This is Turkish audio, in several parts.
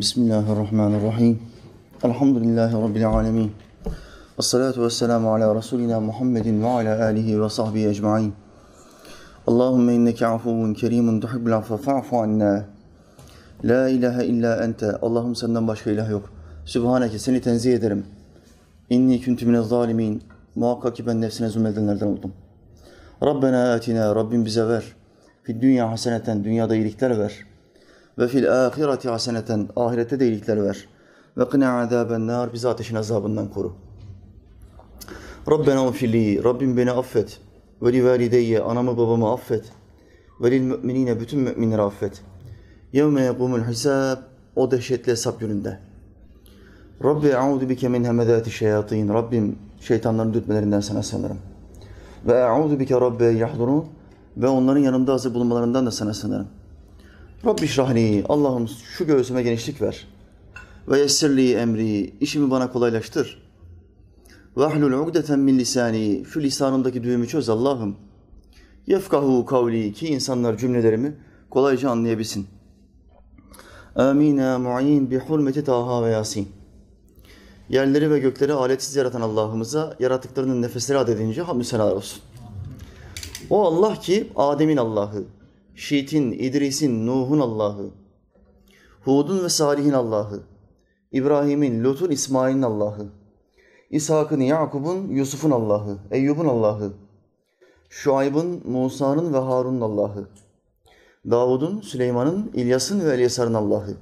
Bismillahirrahmanirrahim. Elhamdülillahi Rabbil alemin. Ve salatu ve selamu ala Resulina Muhammedin ve ala alihi ve sahbihi ecma'in. Allahümme inneke afuvun kerimun tuhibbul affe fa'fu anna. La ilahe illa ente. Allah'ım senden başka ilah yok. Sübhaneke seni tenzih ederim. İnni kuntu minez zalimin. Muhakkak ki ben nefsine zulmedenlerden oldum. Rabbena atina. Rabbim bize ver. Fid dünya haseneten. Dünyada iyilikler ver. Ve fil ahireti haseneten. Ahirette de iyilikler ver. Ve kına azaben nar. Bizi ateşin azabından koru. Rabbena ufirli. Rabbim beni affet. Ve li valideyye. Anamı babamı affet. Ve lil müminine. Bütün müminleri affet. Yevme yekumul hisab. O dehşetli hesap gününde. Rabbi e'udu bike min hemedati şeyatin. Rabbim şeytanların dürtmelerinden sana sığınırım. Ve e'udu bike rabbe yahdurun. Ve onların yanımda hazır bulunmalarından da sana sığınırım. Rabbi şrahli. Allah'ım şu göğsüme genişlik ver. Ve yessirli emri. işimi bana kolaylaştır. Ve ahlul ugdeten min lisani. Şu lisanımdaki düğümü çöz Allah'ım. Yefkahu kavli. Ki insanlar cümlelerimi kolayca anlayabilsin. Amin ya mu'in bi hurmeti Taha ve Yasin. Yerleri ve gökleri aletsiz yaratan Allah'ımıza yarattıklarının nefesleri adedince hamdü senalar olsun. O Allah ki Adem'in Allah'ı, Şiit'in, İdris'in, Nuh'un Allah'ı, Hud'un ve Salih'in Allah'ı, İbrahim'in, Lut'un, İsmail'in Allah'ı, İshak'ın, Yakub'un, Yusuf'un Allah'ı, Eyyub'un Allah'ı, Şuayb'ın, Musa'nın ve Harun'un Allah'ı, Davud'un, Süleyman'ın, İlyas'ın ve Elyasar'ın Allah'ı,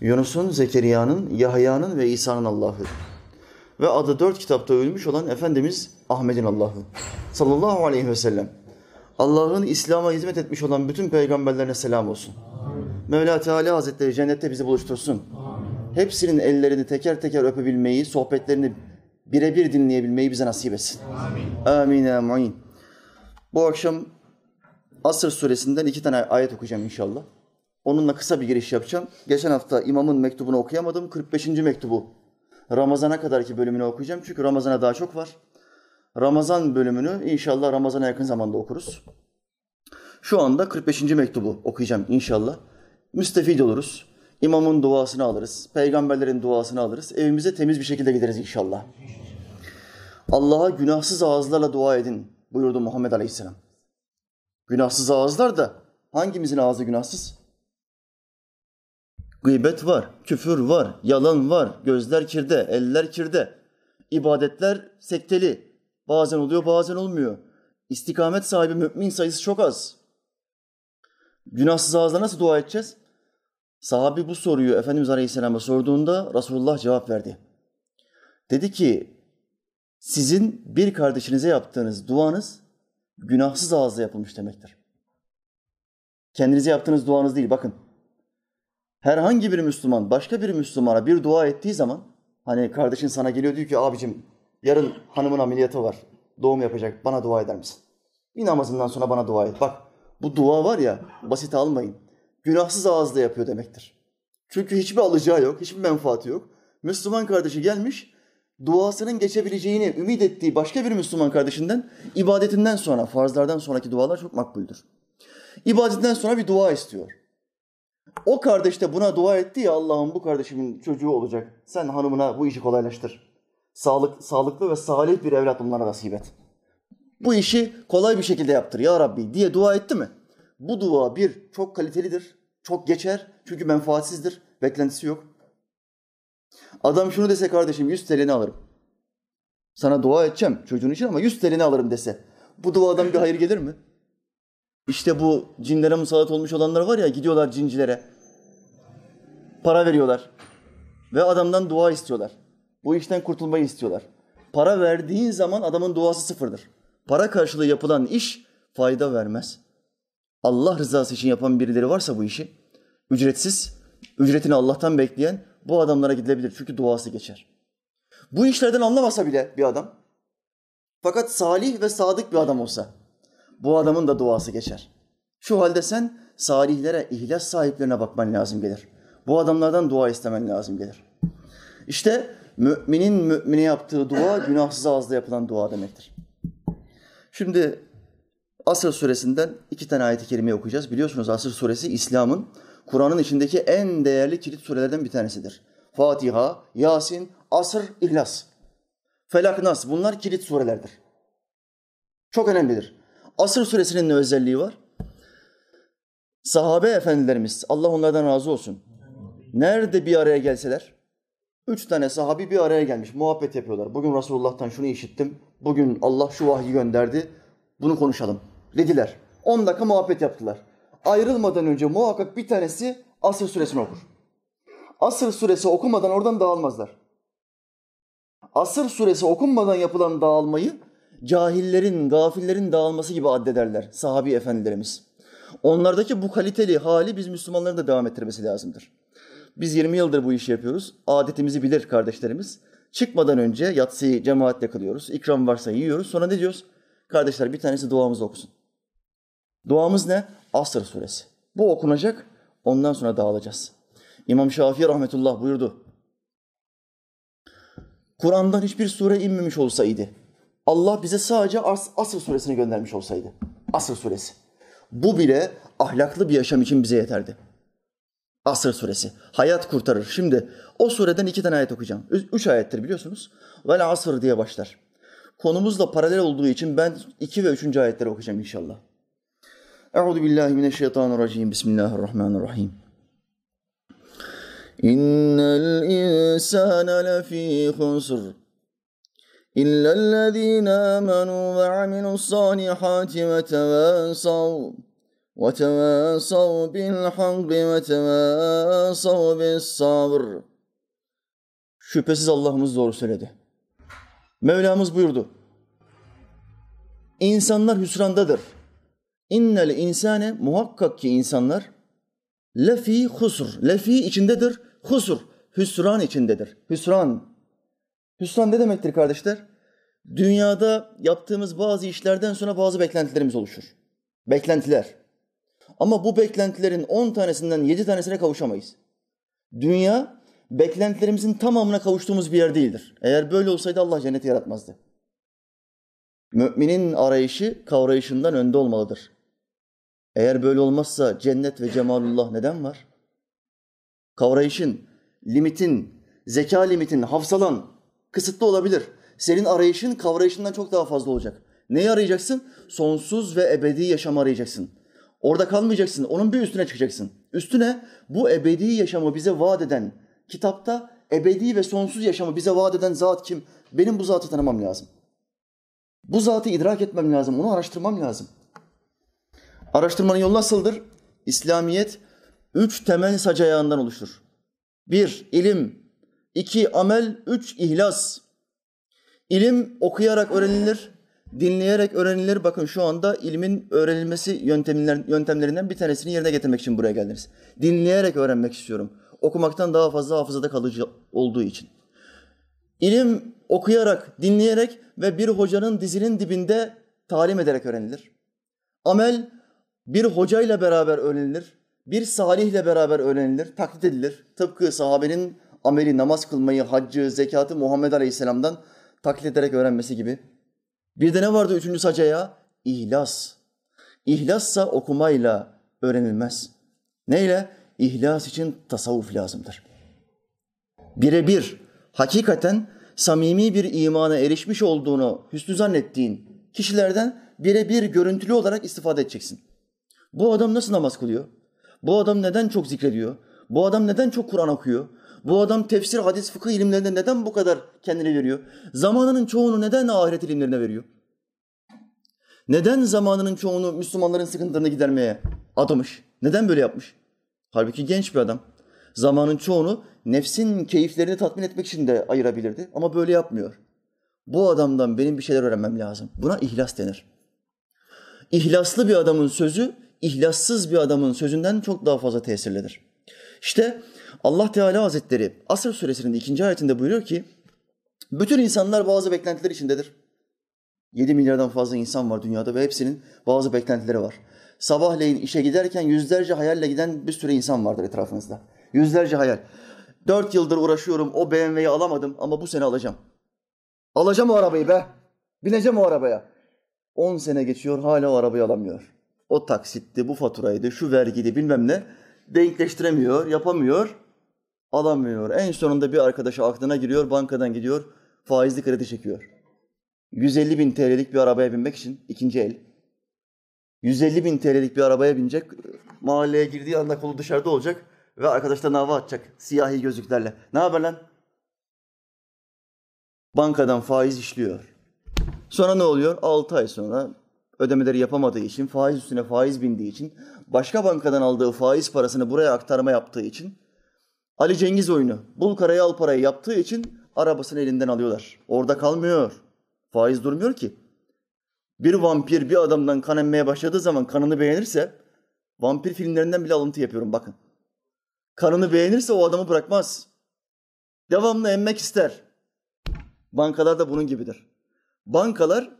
Yunus'un, Zekeriya'nın, Yahya'nın ve İsa'nın Allah'ı ve adı dört kitapta ölmüş olan Efendimiz Ahmet'in Allah'ı sallallahu aleyhi ve sellem. Allah'ın İslam'a hizmet etmiş olan bütün peygamberlerine selam olsun. Mevla Teala Hazretleri cennette bizi buluştursun. Hepsinin ellerini teker teker öpebilmeyi, sohbetlerini birebir dinleyebilmeyi bize nasip etsin. Amin. Amin. Amin. Bu akşam Asr suresinden iki tane ayet okuyacağım inşallah. Onunla kısa bir giriş yapacağım. Geçen hafta imamın mektubunu okuyamadım. 45. mektubu Ramazan'a kadarki bölümünü okuyacağım. Çünkü Ramazan'a daha çok var. Ramazan bölümünü inşallah Ramazan'a yakın zamanda okuruz. Şu anda 45. mektubu okuyacağım inşallah. Müstefid oluruz. İmamın duasını alırız. Peygamberlerin duasını alırız. Evimize temiz bir şekilde gideriz inşallah. Allah'a günahsız ağızlarla dua edin buyurdu Muhammed Aleyhisselam. Günahsız ağızlar da hangimizin ağzı günahsız? Gıybet var, küfür var, yalan var, gözler kirde, eller kirde. İbadetler sekteli. Bazen oluyor, bazen olmuyor. İstikamet sahibi mümin sayısı çok az. Günahsız ağızla nasıl dua edeceğiz? Sahabi bu soruyu Efendimiz Aleyhisselam'a sorduğunda Resulullah cevap verdi. Dedi ki, sizin bir kardeşinize yaptığınız duanız günahsız ağızla yapılmış demektir. Kendinize yaptığınız duanız değil, bakın herhangi bir Müslüman başka bir Müslümana bir dua ettiği zaman hani kardeşin sana geliyor diyor ki abicim yarın hanımın ameliyatı var. Doğum yapacak. Bana dua eder misin? Bir namazından sonra bana dua et. Bak bu dua var ya basit almayın. Günahsız ağızla yapıyor demektir. Çünkü hiçbir alacağı yok, hiçbir menfaati yok. Müslüman kardeşi gelmiş, duasının geçebileceğini ümit ettiği başka bir Müslüman kardeşinden ibadetinden sonra, farzlardan sonraki dualar çok makbuldür. İbadetten sonra bir dua istiyor. O kardeş de buna dua etti ya Allah'ım bu kardeşimin çocuğu olacak. Sen hanımına bu işi kolaylaştır. Sağlık, sağlıklı ve salih bir evlat onlara nasip et. Bu işi kolay bir şekilde yaptır ya Rabbi diye dua etti mi? Bu dua bir, çok kalitelidir, çok geçer çünkü menfaatsizdir, beklentisi yok. Adam şunu dese kardeşim 100 TL'ni alırım. Sana dua edeceğim çocuğun için ama 100 TL'ni alırım dese. Bu duadan bir hayır gelir mi? İşte bu cinlere musallat olmuş olanlar var ya gidiyorlar cincilere. Para veriyorlar. Ve adamdan dua istiyorlar. Bu işten kurtulmayı istiyorlar. Para verdiğin zaman adamın duası sıfırdır. Para karşılığı yapılan iş fayda vermez. Allah rızası için yapan birileri varsa bu işi ücretsiz, ücretini Allah'tan bekleyen bu adamlara gidilebilir. Çünkü duası geçer. Bu işlerden anlamasa bile bir adam fakat salih ve sadık bir adam olsa bu adamın da duası geçer. Şu halde sen salihlere, ihlas sahiplerine bakman lazım gelir. Bu adamlardan dua istemen lazım gelir. İşte müminin mümine yaptığı dua günahsız ağızla yapılan dua demektir. Şimdi Asr suresinden iki tane ayet-i kerime okuyacağız. Biliyorsunuz Asr suresi İslam'ın Kur'an'ın içindeki en değerli kilit surelerden bir tanesidir. Fatiha, Yasin, Asr, İhlas. Felak, Nas bunlar kilit surelerdir. Çok önemlidir. Asr suresinin ne özelliği var? Sahabe efendilerimiz, Allah onlardan razı olsun. Nerede bir araya gelseler, üç tane sahabi bir araya gelmiş, muhabbet yapıyorlar. Bugün Resulullah'tan şunu işittim, bugün Allah şu vahyi gönderdi, bunu konuşalım dediler. On dakika muhabbet yaptılar. Ayrılmadan önce muhakkak bir tanesi Asr suresini okur. Asr suresi okumadan oradan dağılmazlar. Asr suresi okunmadan yapılan dağılmayı cahillerin, gafillerin dağılması gibi addederler sahabi efendilerimiz. Onlardaki bu kaliteli hali biz Müslümanların da devam ettirmesi lazımdır. Biz 20 yıldır bu işi yapıyoruz. Adetimizi bilir kardeşlerimiz. Çıkmadan önce yatsıyı cemaatle kılıyoruz. İkram varsa yiyoruz. Sonra ne diyoruz? Kardeşler bir tanesi duamızı okusun. Duamız ne? Asr suresi. Bu okunacak. Ondan sonra dağılacağız. İmam Şafii rahmetullah buyurdu. Kur'an'dan hiçbir sure inmemiş olsaydı, Allah bize sadece As Asr suresini göndermiş olsaydı. Asr suresi. Bu bile ahlaklı bir yaşam için bize yeterdi. Asr suresi. Hayat kurtarır. Şimdi o sureden iki tane ayet okuyacağım. Üç ayettir biliyorsunuz. Vel asr diye başlar. Konumuzla paralel olduğu için ben iki ve üçüncü ayetleri okuyacağım inşallah. Euzu billahi mineşşeytanirracim. Bismillahirrahmanirrahim. İnnel insane lefî husr. İllellezîne âmenû ve amilus sâlihâti ve tevâsav. وتواصوا بالحق وتواصوا بالصبر Şüphesiz Allah'ımız doğru söyledi. Mevlamız buyurdu. İnsanlar hüsrandadır. İnnel insane muhakkak ki insanlar lefi husur. Lefi içindedir. Husur. Hüsran içindedir. Hüsran. Hüsran ne demektir kardeşler? Dünyada yaptığımız bazı işlerden sonra bazı beklentilerimiz oluşur. Beklentiler. Ama bu beklentilerin 10 tanesinden 7 tanesine kavuşamayız. Dünya beklentilerimizin tamamına kavuştuğumuz bir yer değildir. Eğer böyle olsaydı Allah cenneti yaratmazdı. Müminin arayışı kavrayışından önde olmalıdır. Eğer böyle olmazsa cennet ve cemalullah neden var? Kavrayışın, limitin, zeka limitin, hafsalan kısıtlı olabilir. Senin arayışın kavrayışından çok daha fazla olacak. Neyi arayacaksın? Sonsuz ve ebedi yaşam arayacaksın. Orada kalmayacaksın, onun bir üstüne çıkacaksın. Üstüne bu ebedi yaşamı bize vaat eden, kitapta ebedi ve sonsuz yaşamı bize vaat eden zat kim? Benim bu zatı tanımam lazım. Bu zatı idrak etmem lazım, onu araştırmam lazım. Araştırmanın yolu nasıldır? İslamiyet üç temel sac ayağından oluşur. Bir, ilim. iki amel. Üç, ihlas. İlim okuyarak öğrenilir, dinleyerek öğrenilir. Bakın şu anda ilmin öğrenilmesi yöntemlerinden bir tanesini yerine getirmek için buraya geldiniz. Dinleyerek öğrenmek istiyorum. Okumaktan daha fazla hafızada kalıcı olduğu için. İlim okuyarak, dinleyerek ve bir hocanın dizinin dibinde talim ederek öğrenilir. Amel bir hocayla beraber öğrenilir. Bir salihle beraber öğrenilir, taklit edilir. Tıpkı sahabenin ameli namaz kılmayı, haccı, zekatı Muhammed Aleyhisselam'dan taklit ederek öğrenmesi gibi. Bir de ne vardı üçüncü sacaya? İhlas. İhlassa okumayla öğrenilmez. Neyle? İhlas için tasavvuf lazımdır. Birebir, hakikaten samimi bir imana erişmiş olduğunu hüsnü zannettiğin kişilerden birebir görüntülü olarak istifade edeceksin. Bu adam nasıl namaz kılıyor? Bu adam neden çok zikrediyor? Bu adam neden çok Kur'an okuyor? Bu adam tefsir, hadis, fıkıh ilimlerinde neden bu kadar kendini veriyor? Zamanının çoğunu neden ahiret ilimlerine veriyor? Neden zamanının çoğunu Müslümanların sıkıntılarını gidermeye adamış? Neden böyle yapmış? Halbuki genç bir adam. Zamanın çoğunu nefsin keyiflerini tatmin etmek için de ayırabilirdi ama böyle yapmıyor. Bu adamdan benim bir şeyler öğrenmem lazım. Buna ihlas denir. İhlaslı bir adamın sözü, ihlassız bir adamın sözünden çok daha fazla tesirlidir. İşte Allah Teala Hazretleri Asr suresinin ikinci ayetinde buyuruyor ki bütün insanlar bazı beklentiler içindedir. 7 milyardan fazla insan var dünyada ve hepsinin bazı beklentileri var. Sabahleyin işe giderken yüzlerce hayalle giden bir sürü insan vardır etrafınızda. Yüzlerce hayal. Dört yıldır uğraşıyorum o BMW'yi alamadım ama bu sene alacağım. Alacağım o arabayı be. Bineceğim o arabaya. 10 sene geçiyor hala o arabayı alamıyor. O taksitti, bu faturaydı, şu vergiydi bilmem ne. denkleştiremiyor, yapamıyor, alamıyor. En sonunda bir arkadaşı aklına giriyor, bankadan gidiyor, faizli kredi çekiyor. 150 bin TL'lik bir arabaya binmek için ikinci el. 150 bin TL'lik bir arabaya binecek. Mahalleye girdiği anda kolu dışarıda olacak ve arkadaşlarına hava atacak siyahi gözlüklerle. Ne haber lan? Bankadan faiz işliyor. Sonra ne oluyor? 6 ay sonra ödemeleri yapamadığı için, faiz üstüne faiz bindiği için, başka bankadan aldığı faiz parasını buraya aktarma yaptığı için, Ali Cengiz oyunu, bul karayı al parayı yaptığı için arabasını elinden alıyorlar. Orada kalmıyor. Faiz durmuyor ki. Bir vampir bir adamdan kan emmeye başladığı zaman kanını beğenirse, vampir filmlerinden bile alıntı yapıyorum bakın. Kanını beğenirse o adamı bırakmaz. Devamlı emmek ister. Bankalar da bunun gibidir. Bankalar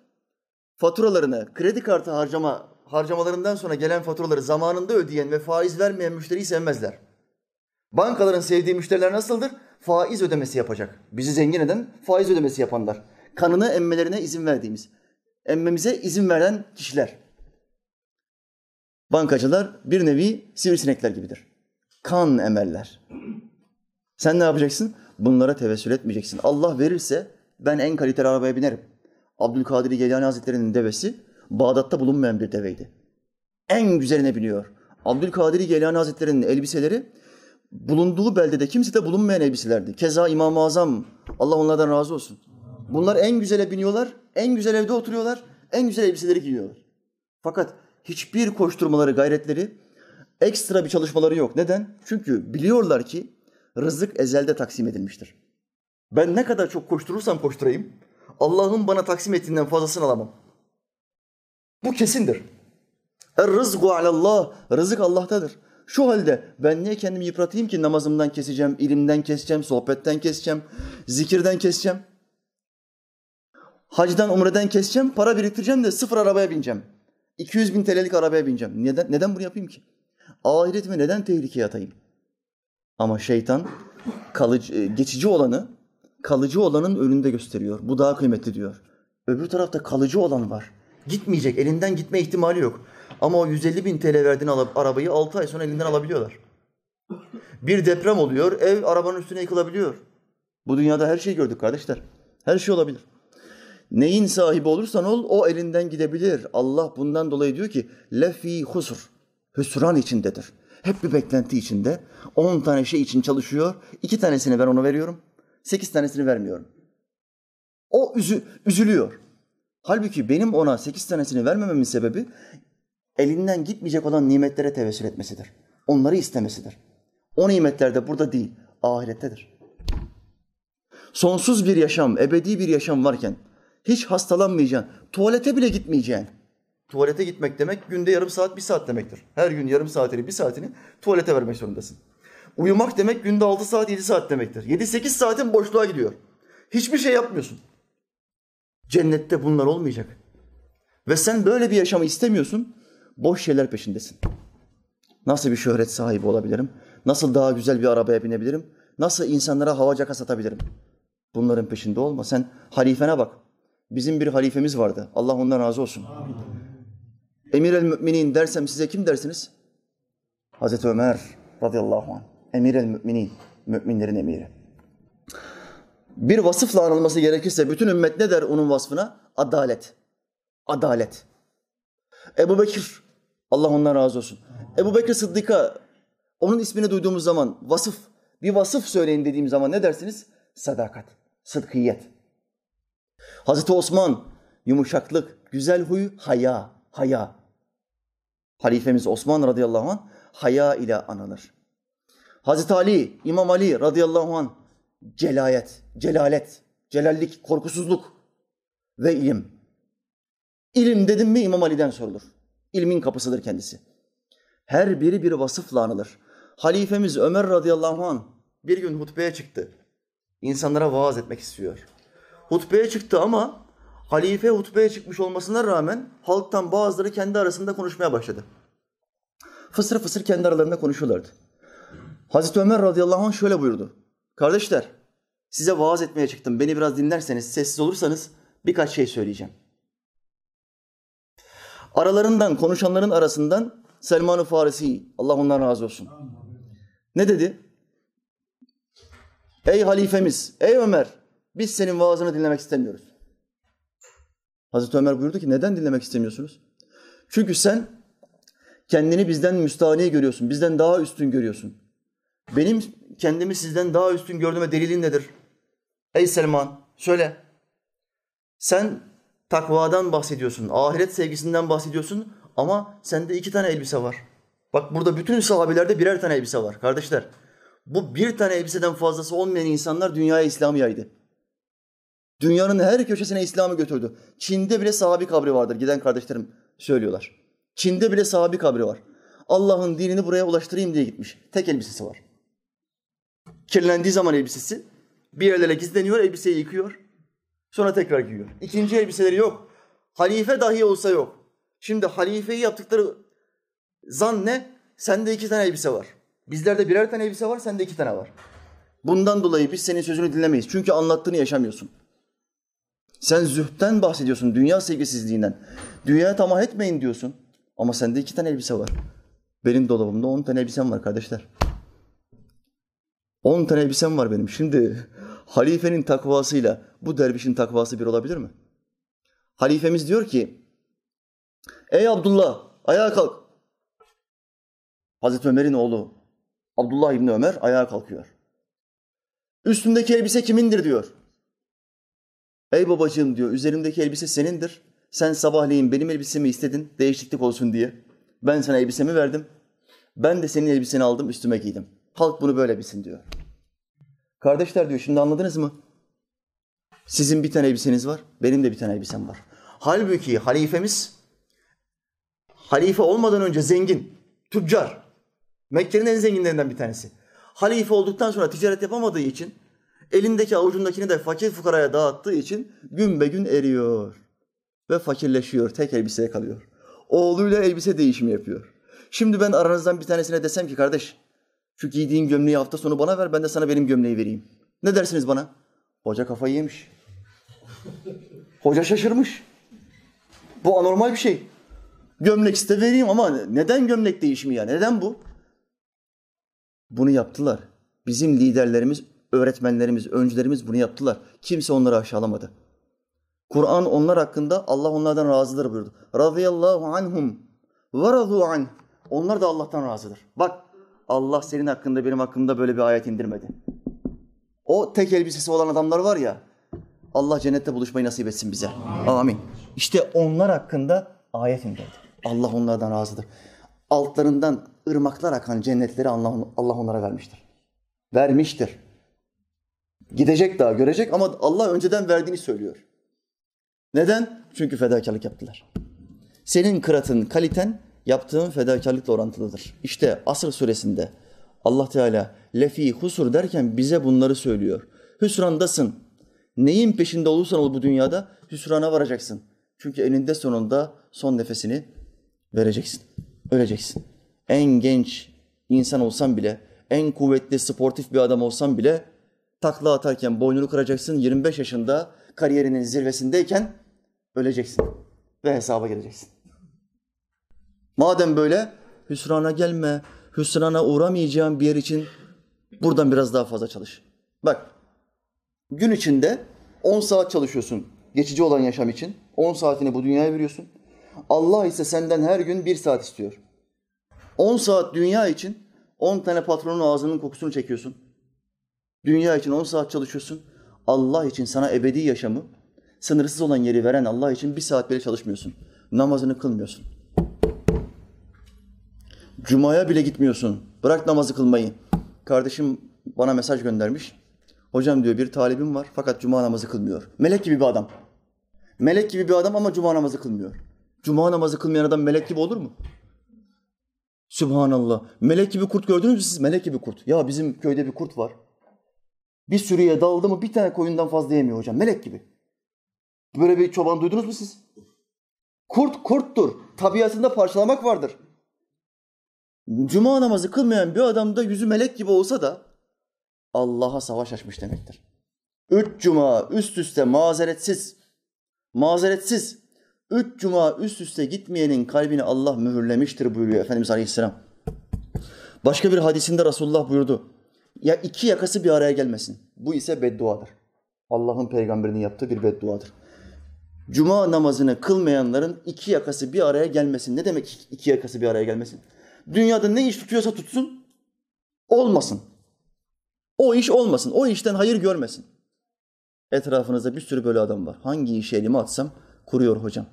faturalarını, kredi kartı harcama harcamalarından sonra gelen faturaları zamanında ödeyen ve faiz vermeyen müşteriyi sevmezler. Bankaların sevdiği müşteriler nasıldır? Faiz ödemesi yapacak. Bizi zengin eden faiz ödemesi yapanlar. Kanını emmelerine izin verdiğimiz, emmemize izin veren kişiler. Bankacılar bir nevi sivrisinekler gibidir. Kan emerler. Sen ne yapacaksın? Bunlara tevessül etmeyeceksin. Allah verirse ben en kaliteli arabaya binerim. Abdülkadir Geylani Hazretleri'nin devesi Bağdat'ta bulunmayan bir deveydi. En güzeline biniyor. Abdülkadir Geylani Hazretleri'nin elbiseleri bulunduğu beldede kimsede bulunmayan elbiselerdi. Keza İmam-ı Azam, Allah onlardan razı olsun. Bunlar en güzele biniyorlar, en güzel evde oturuyorlar, en güzel elbiseleri giyiyorlar. Fakat hiçbir koşturmaları, gayretleri, ekstra bir çalışmaları yok. Neden? Çünkü biliyorlar ki rızık ezelde taksim edilmiştir. Ben ne kadar çok koşturursam koşturayım, Allah'ın bana taksim ettiğinden fazlasını alamam. Bu kesindir. Er rızgu alallah, rızık Allah'tadır. Şu halde ben niye kendimi yıpratayım ki namazımdan keseceğim, ilimden keseceğim, sohbetten keseceğim, zikirden keseceğim. Hacdan, umreden keseceğim, para biriktireceğim de sıfır arabaya bineceğim. 200 bin TL'lik arabaya bineceğim. Neden, neden bunu yapayım ki? Ahiretimi neden tehlikeye atayım? Ama şeytan kalıcı, e, geçici olanı kalıcı olanın önünde gösteriyor. Bu daha kıymetli diyor. Öbür tarafta kalıcı olan var. Gitmeyecek, elinden gitme ihtimali yok. Ama o 150 bin TL verdiğin arabayı 6 ay sonra elinden alabiliyorlar. Bir deprem oluyor, ev arabanın üstüne yıkılabiliyor. Bu dünyada her şeyi gördük kardeşler. Her şey olabilir. Neyin sahibi olursan ol, o elinden gidebilir. Allah bundan dolayı diyor ki, lefi husur, hüsran içindedir. Hep bir beklenti içinde. 10 tane şey için çalışıyor. iki tanesini ben ona veriyorum. Sekiz tanesini vermiyorum. O üzü, üzülüyor. Halbuki benim ona sekiz tanesini vermememin sebebi elinden gitmeyecek olan nimetlere tevessül etmesidir. Onları istemesidir. O nimetler de burada değil, ahirettedir. Sonsuz bir yaşam, ebedi bir yaşam varken hiç hastalanmayacaksın, tuvalete bile gitmeyeceksin. Tuvalete gitmek demek günde yarım saat, bir saat demektir. Her gün yarım saatini, bir saatini tuvalete vermek zorundasın. Uyumak demek günde 6 saat 7 saat demektir. 7-8 saatin boşluğa gidiyor. Hiçbir şey yapmıyorsun. Cennette bunlar olmayacak. Ve sen böyle bir yaşamı istemiyorsun. Boş şeyler peşindesin. Nasıl bir şöhret sahibi olabilirim? Nasıl daha güzel bir arabaya binebilirim? Nasıl insanlara hava caka satabilirim? Bunların peşinde olma. Sen halifene bak. Bizim bir halifemiz vardı. Allah ondan razı olsun. Emir el müminin dersem size kim dersiniz? Hazreti Ömer radıyallahu anh. Emir el müminin, müminlerin emiri. Bir vasıfla anılması gerekirse bütün ümmet ne der onun vasfına? Adalet. Adalet. Ebu Bekir, Allah ondan razı olsun. Ebu Bekir Sıddık'a onun ismini duyduğumuz zaman vasıf, bir vasıf söyleyin dediğim zaman ne dersiniz? Sadakat, sıdkiyet. Hazreti Osman, yumuşaklık, güzel huy, haya, haya. Halifemiz Osman radıyallahu anh haya ile anılır. Hazreti Ali, İmam Ali radıyallahu an celayet, celalet, celallik, korkusuzluk ve ilim. İlim dedim mi İmam Ali'den sorulur. İlmin kapısıdır kendisi. Her biri bir vasıfla anılır. Halifemiz Ömer radıyallahu an bir gün hutbeye çıktı. İnsanlara vaaz etmek istiyor. Hutbeye çıktı ama halife hutbeye çıkmış olmasına rağmen halktan bazıları kendi arasında konuşmaya başladı. Fısır fısır kendi aralarında konuşuyorlardı. Hazreti Ömer radıyallahu anh şöyle buyurdu. Kardeşler size vaaz etmeye çıktım. Beni biraz dinlerseniz, sessiz olursanız birkaç şey söyleyeceğim. Aralarından, konuşanların arasından Selman-ı Farisi, Allah ondan razı olsun. Ne dedi? Ey halifemiz, ey Ömer, biz senin vaazını dinlemek istemiyoruz. Hazreti Ömer buyurdu ki neden dinlemek istemiyorsunuz? Çünkü sen kendini bizden müstahni görüyorsun, bizden daha üstün görüyorsun. Benim kendimi sizden daha üstün gördüğüme delilin nedir? Ey Selman, söyle. Sen takvadan bahsediyorsun, ahiret sevgisinden bahsediyorsun ama sende iki tane elbise var. Bak burada bütün sahabelerde birer tane elbise var kardeşler. Bu bir tane elbiseden fazlası olmayan insanlar dünyaya İslam'ı yaydı. Dünyanın her köşesine İslam'ı götürdü. Çin'de bile sahabi kabri vardır. Giden kardeşlerim söylüyorlar. Çin'de bile sahabi kabri var. Allah'ın dinini buraya ulaştırayım diye gitmiş. Tek elbisesi var. Kirlendiği zaman elbisesi bir yerlere gizleniyor, elbiseyi yıkıyor. Sonra tekrar giyiyor. İkinci elbiseleri yok. Halife dahi olsa yok. Şimdi halifeyi yaptıkları zan ne? Sende iki tane elbise var. Bizlerde birer tane elbise var, sende iki tane var. Bundan dolayı biz senin sözünü dinlemeyiz. Çünkü anlattığını yaşamıyorsun. Sen zühtten bahsediyorsun, dünya sevgisizliğinden. Dünyaya tamah etmeyin diyorsun. Ama sende iki tane elbise var. Benim dolabımda on tane elbisem var kardeşler. On tane elbisem var benim. Şimdi halifenin takvasıyla bu dervişin takvası bir olabilir mi? Halifemiz diyor ki, Ey Abdullah ayağa kalk. Hazreti Ömer'in oğlu Abdullah İbni Ömer ayağa kalkıyor. Üstündeki elbise kimindir diyor. Ey babacığım diyor, üzerimdeki elbise senindir. Sen sabahleyin benim elbisemi istedin, değişiklik olsun diye. Ben sana elbisemi verdim. Ben de senin elbiseni aldım, üstüme giydim. Halk bunu böyle bilsin diyor. Kardeşler diyor, şimdi anladınız mı? Sizin bir tane elbiseniz var, benim de bir tane elbisem var. Halbuki halifemiz, halife olmadan önce zengin, tüccar. Mekke'nin en zenginlerinden bir tanesi. Halife olduktan sonra ticaret yapamadığı için elindeki avucundakini de fakir fukaraya dağıttığı için gün be gün eriyor. Ve fakirleşiyor, tek elbiseye kalıyor. Oğluyla elbise değişimi yapıyor. Şimdi ben aranızdan bir tanesine desem ki kardeş şu giydiğin gömleği hafta sonu bana ver ben de sana benim gömleği vereyim. Ne dersiniz bana? Hoca kafayı yemiş. Hoca şaşırmış. Bu anormal bir şey. Gömlek iste vereyim ama neden gömlek değişimi ya? Neden bu? Bunu yaptılar. Bizim liderlerimiz, öğretmenlerimiz, öncülerimiz bunu yaptılar. Kimse onları aşağılamadı. Kur'an onlar hakkında Allah onlardan razıdır buyurdu. Radıyallahu anhum ve radu anh. Onlar da Allah'tan razıdır. Bak Allah senin hakkında benim hakkımda böyle bir ayet indirmedi. O tek elbisesi olan adamlar var ya Allah cennette buluşmayı nasip etsin bize. Amin. İşte onlar hakkında ayet indirdi. Allah onlardan razıdır. Altlarından ırmaklar akan cennetleri Allah, Allah onlara vermiştir. Vermiştir. Gidecek daha görecek ama Allah önceden verdiğini söylüyor. Neden? Çünkü fedakarlık yaptılar. Senin kıratın, kaliten yaptığın fedakarlıkla orantılıdır. İşte Asr suresinde Allah Teala lefi husur derken bize bunları söylüyor. Hüsrandasın. Neyin peşinde olursan ol bu dünyada hüsrana varacaksın. Çünkü eninde sonunda son nefesini vereceksin. Öleceksin. En genç insan olsan bile, en kuvvetli sportif bir adam olsan bile takla atarken boynunu kıracaksın. 25 yaşında kariyerinin zirvesindeyken öleceksin ve hesaba geleceksin. Madem böyle hüsrana gelme, hüsrana uğramayacağın bir yer için buradan biraz daha fazla çalış. Bak gün içinde 10 saat çalışıyorsun geçici olan yaşam için. 10 saatini bu dünyaya veriyorsun. Allah ise senden her gün bir saat istiyor. 10 saat dünya için 10 tane patronun ağzının kokusunu çekiyorsun. Dünya için 10 saat çalışıyorsun. Allah için sana ebedi yaşamı, sınırsız olan yeri veren Allah için bir saat bile çalışmıyorsun. Namazını kılmıyorsun. Cuma'ya bile gitmiyorsun. Bırak namazı kılmayı. Kardeşim bana mesaj göndermiş. Hocam diyor bir talibim var fakat cuma namazı kılmıyor. Melek gibi bir adam. Melek gibi bir adam ama cuma namazı kılmıyor. Cuma namazı kılmayan adam melek gibi olur mu? Subhanallah. Melek gibi kurt gördünüz mü siz? Melek gibi kurt. Ya bizim köyde bir kurt var. Bir sürüye daldı mı bir tane koyundan fazla yemiyor hocam. Melek gibi. Böyle bir çoban duydunuz mu siz? Kurt kurttur. Tabiatında parçalamak vardır. Cuma namazı kılmayan bir adam da yüzü melek gibi olsa da Allah'a savaş açmış demektir. Üç cuma üst üste mazeretsiz, mazeretsiz, üç cuma üst üste gitmeyenin kalbini Allah mühürlemiştir buyuruyor Efendimiz Aleyhisselam. Başka bir hadisinde Resulullah buyurdu. Ya iki yakası bir araya gelmesin. Bu ise bedduadır. Allah'ın peygamberinin yaptığı bir bedduadır. Cuma namazını kılmayanların iki yakası bir araya gelmesin. Ne demek iki yakası bir araya gelmesin? Dünyada ne iş tutuyorsa tutsun, olmasın. O iş olmasın, o işten hayır görmesin. Etrafınızda bir sürü böyle adam var. Hangi işi elime atsam kuruyor hocam.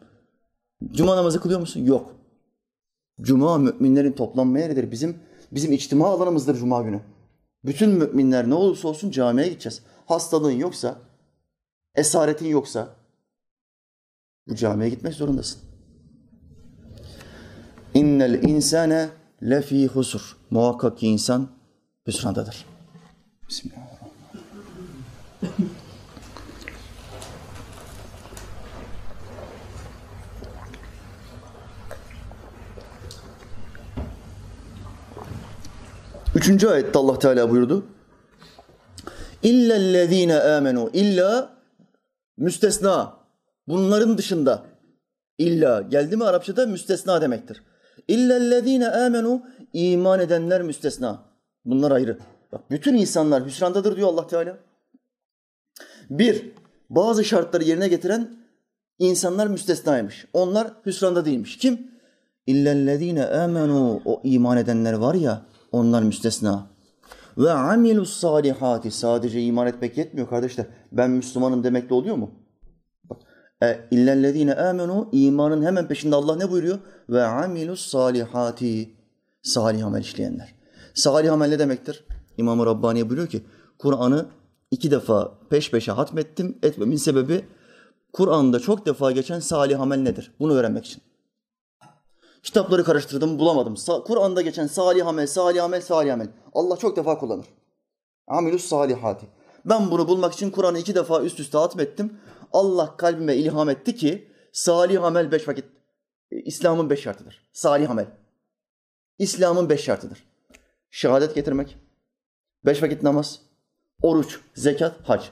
Cuma namazı kılıyor musun? Yok. Cuma müminlerin toplanma yeridir. Bizim bizim içtima alanımızdır Cuma günü. Bütün müminler ne olursa olsun camiye gideceğiz. Hastalığın yoksa, esaretin yoksa bu camiye gitmek zorundasın. İnnel insane lefi husur. Muhakkak ki insan hüsrandadır. Bismillahirrahmanirrahim. Üçüncü ayette Allah Teala buyurdu. İllellezine amenu. İlla müstesna. Bunların dışında. İlla geldi mi Arapçada müstesna demektir. İllellezine amenu iman edenler müstesna. Bunlar ayrı. Bak bütün insanlar hüsrandadır diyor Allah Teala. Bir, bazı şartları yerine getiren insanlar müstesnaymış. Onlar hüsranda değilmiş. Kim? İllellezine amenu o iman edenler var ya onlar müstesna. Ve amilus salihati sadece iman etmek yetmiyor kardeşler. Ben Müslümanım demekle oluyor mu? E, illellezine amenu imanın hemen peşinde Allah ne buyuruyor? Ve amilus salihati salih amel işleyenler. Salih amel ne demektir? İmam-ı Rabbani buyuruyor ki Kur'an'ı iki defa peş peşe hatmettim. Etmemin sebebi Kur'an'da çok defa geçen salih amel nedir? Bunu öğrenmek için. Kitapları karıştırdım bulamadım. Kur'an'da geçen salih amel, salih amel, salih amel. Allah çok defa kullanır. Amilus salihati. Ben bunu bulmak için Kur'an'ı iki defa üst üste hatmettim. Allah kalbime ilham etti ki salih amel beş vakit, İslam'ın beş şartıdır. Salih amel. İslam'ın beş şartıdır. Şehadet getirmek, beş vakit namaz, oruç, zekat, hac.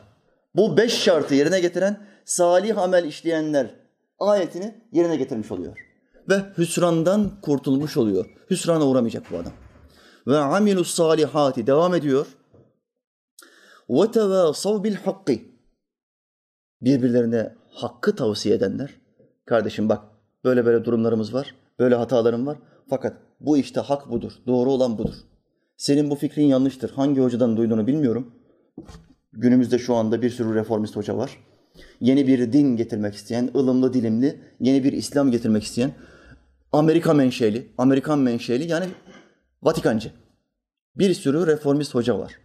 Bu beş şartı yerine getiren salih amel işleyenler ayetini yerine getirmiş oluyor ve hüsrandan kurtulmuş oluyor. Hüsrana uğramayacak bu adam. Ve amilus salihati devam ediyor. Ve tevasav bil hakkı. Birbirlerine hakkı tavsiye edenler. Kardeşim bak böyle böyle durumlarımız var. Böyle hatalarım var. Fakat bu işte hak budur. Doğru olan budur. Senin bu fikrin yanlıştır. Hangi hocadan duyduğunu bilmiyorum. Günümüzde şu anda bir sürü reformist hoca var. Yeni bir din getirmek isteyen, ılımlı dilimli, yeni bir İslam getirmek isteyen, Amerika menşeli, Amerikan menşeli yani Vatikancı. Bir sürü reformist hoca var.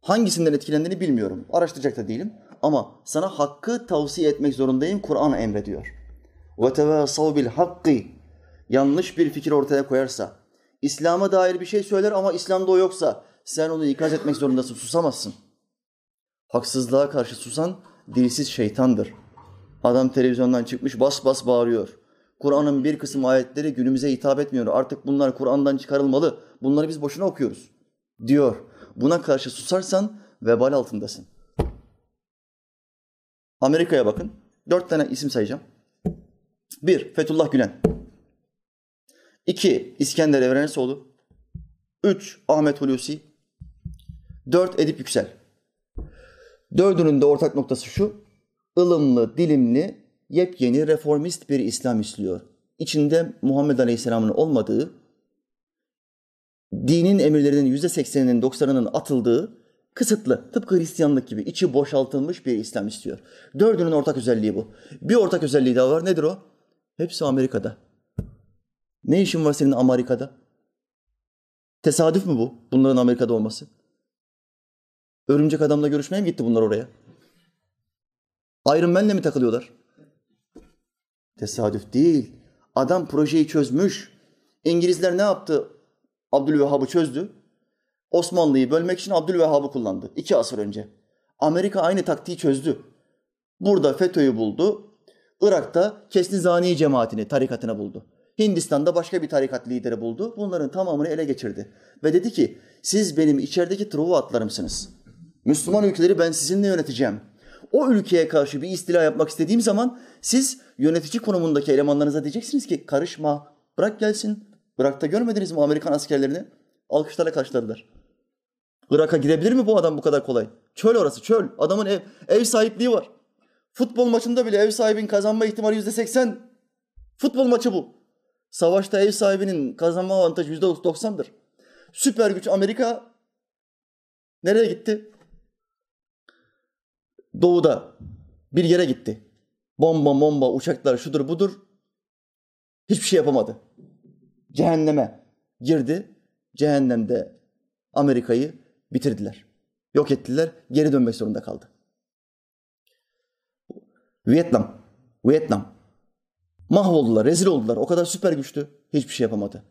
Hangisinden etkilendiğini bilmiyorum. Araştıracak da değilim. Ama sana hakkı tavsiye etmek zorundayım. Kur'an emrediyor. Bil hakkı. Yanlış bir fikir ortaya koyarsa, İslam'a dair bir şey söyler ama İslam'da o yoksa sen onu ikaz etmek zorundasın. Susamazsın. Haksızlığa karşı susan dilsiz şeytandır. Adam televizyondan çıkmış bas bas bağırıyor. Kur'an'ın bir kısım ayetleri günümüze hitap etmiyor. Artık bunlar Kur'an'dan çıkarılmalı. Bunları biz boşuna okuyoruz diyor. Buna karşı susarsan vebal altındasın. Amerika'ya bakın. Dört tane isim sayacağım. Bir, Fethullah Gülen. İki, İskender Evrenesoğlu. Üç, Ahmet Hulusi. Dört, Edip Yüksel. Dördünün de ortak noktası şu. ılımlı, dilimli, yepyeni reformist bir İslam istiyor. İçinde Muhammed Aleyhisselam'ın olmadığı, dinin emirlerinin yüzde sekseninin, doksanının atıldığı, kısıtlı, tıpkı Hristiyanlık gibi içi boşaltılmış bir İslam istiyor. Dördünün ortak özelliği bu. Bir ortak özelliği daha var. Nedir o? Hepsi Amerika'da. Ne işin var senin Amerika'da? Tesadüf mü bu? Bunların Amerika'da olması. Örümcek adamla görüşmeye mi gitti bunlar oraya? Iron Man'le mi takılıyorlar? Tesadüf değil. Adam projeyi çözmüş. İngilizler ne yaptı? Abdülvehhab'ı çözdü. Osmanlı'yı bölmek için Abdülvehhab'ı kullandı. iki asır önce. Amerika aynı taktiği çözdü. Burada FETÖ'yü buldu. Irak'ta Kesni Zani cemaatini, tarikatını buldu. Hindistan'da başka bir tarikat lideri buldu. Bunların tamamını ele geçirdi. Ve dedi ki siz benim içerideki truva atlarımsınız. Müslüman ülkeleri ben sizinle yöneteceğim. O ülkeye karşı bir istila yapmak istediğim zaman siz yönetici konumundaki elemanlarınıza diyeceksiniz ki karışma, bırak gelsin. Bırak da görmediniz mi Amerikan askerlerini? Alkışlarla karşıladılar. Irak'a girebilir mi bu adam bu kadar kolay? Çöl orası çöl. Adamın ev, ev sahipliği var. Futbol maçında bile ev sahibinin kazanma ihtimali yüzde seksen. Futbol maçı bu. Savaşta ev sahibinin kazanma avantajı yüzde doksandır. Süper güç Amerika nereye gitti? Doğuda bir yere gitti. Bomba bomba uçaklar şudur budur. Hiçbir şey yapamadı. Cehenneme girdi. Cehennemde Amerika'yı bitirdiler. Yok ettiler. Geri dönmek zorunda kaldı. Vietnam. Vietnam. Mahvoldular, rezil oldular. O kadar süper güçlü. Hiçbir şey yapamadı.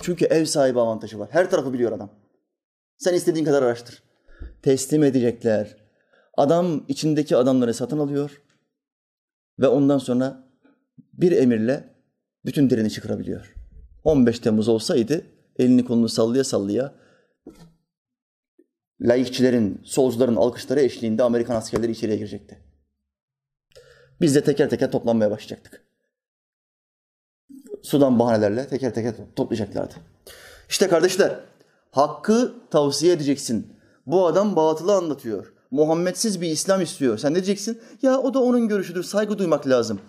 Çünkü ev sahibi avantajı var. Her tarafı biliyor adam. Sen istediğin kadar araştır. Teslim edecekler. Adam içindeki adamları satın alıyor ve ondan sonra bir emirle bütün direni çıkarabiliyor. 15 Temmuz olsaydı elini kolunu sallaya sallaya laikçilerin, solcuların alkışları eşliğinde Amerikan askerleri içeriye girecekti. Biz de teker teker toplanmaya başlayacaktık. Sudan bahanelerle teker teker toplayacaklardı. İşte kardeşler, hakkı tavsiye edeceksin. Bu adam batılı anlatıyor. Muhammedsiz bir İslam istiyor. Sen ne diyeceksin? Ya o da onun görüşüdür, saygı duymak lazım.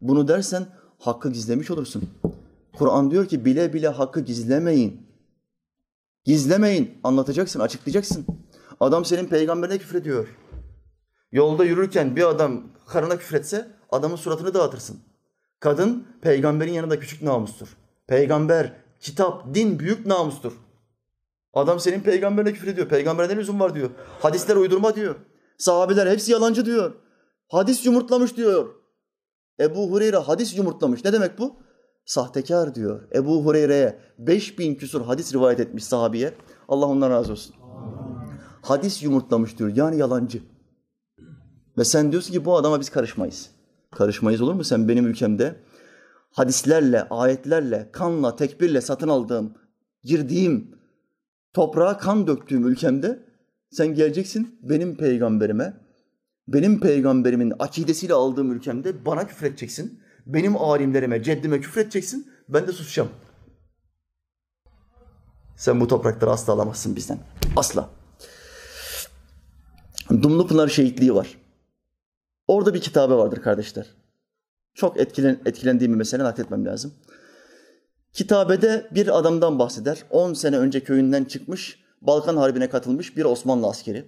Bunu dersen hakkı gizlemiş olursun. Kur'an diyor ki bile bile hakkı gizlemeyin. Gizlemeyin. Anlatacaksın, açıklayacaksın. Adam senin peygamberine küfrediyor. Yolda yürürken bir adam karına küfretse adamın suratını dağıtırsın. Kadın peygamberin yanında küçük namustur. Peygamber, kitap, din büyük namustur. Adam senin peygamberine küfür ediyor. Peygambere ne lüzum var diyor. Hadisler uydurma diyor. Sahabeler hepsi yalancı diyor. Hadis yumurtlamış diyor. Ebu Hureyre hadis yumurtlamış. Ne demek bu? Sahtekar diyor. Ebu Hureyre'ye 5000 küsur hadis rivayet etmiş sahabiye. Allah ondan razı olsun. Hadis yumurtlamış diyor. Yani yalancı. Ve sen diyorsun ki bu adama biz karışmayız. Karışmayız olur mu? Sen benim ülkemde hadislerle, ayetlerle, kanla, tekbirle satın aldığım, girdiğim, toprağa kan döktüğüm ülkemde sen geleceksin benim peygamberime, benim peygamberimin akidesiyle aldığım ülkemde bana küfredeceksin. Benim alimlerime, ceddime küfredeceksin. Ben de susacağım. Sen bu toprakları asla alamazsın bizden. Asla. Dumlupınar şehitliği var. Orada bir kitabe vardır kardeşler. Çok etkilen, etkilendiğim bir mesele nakletmem lazım. Kitabede bir adamdan bahseder. 10 sene önce köyünden çıkmış, Balkan Harbi'ne katılmış bir Osmanlı askeri.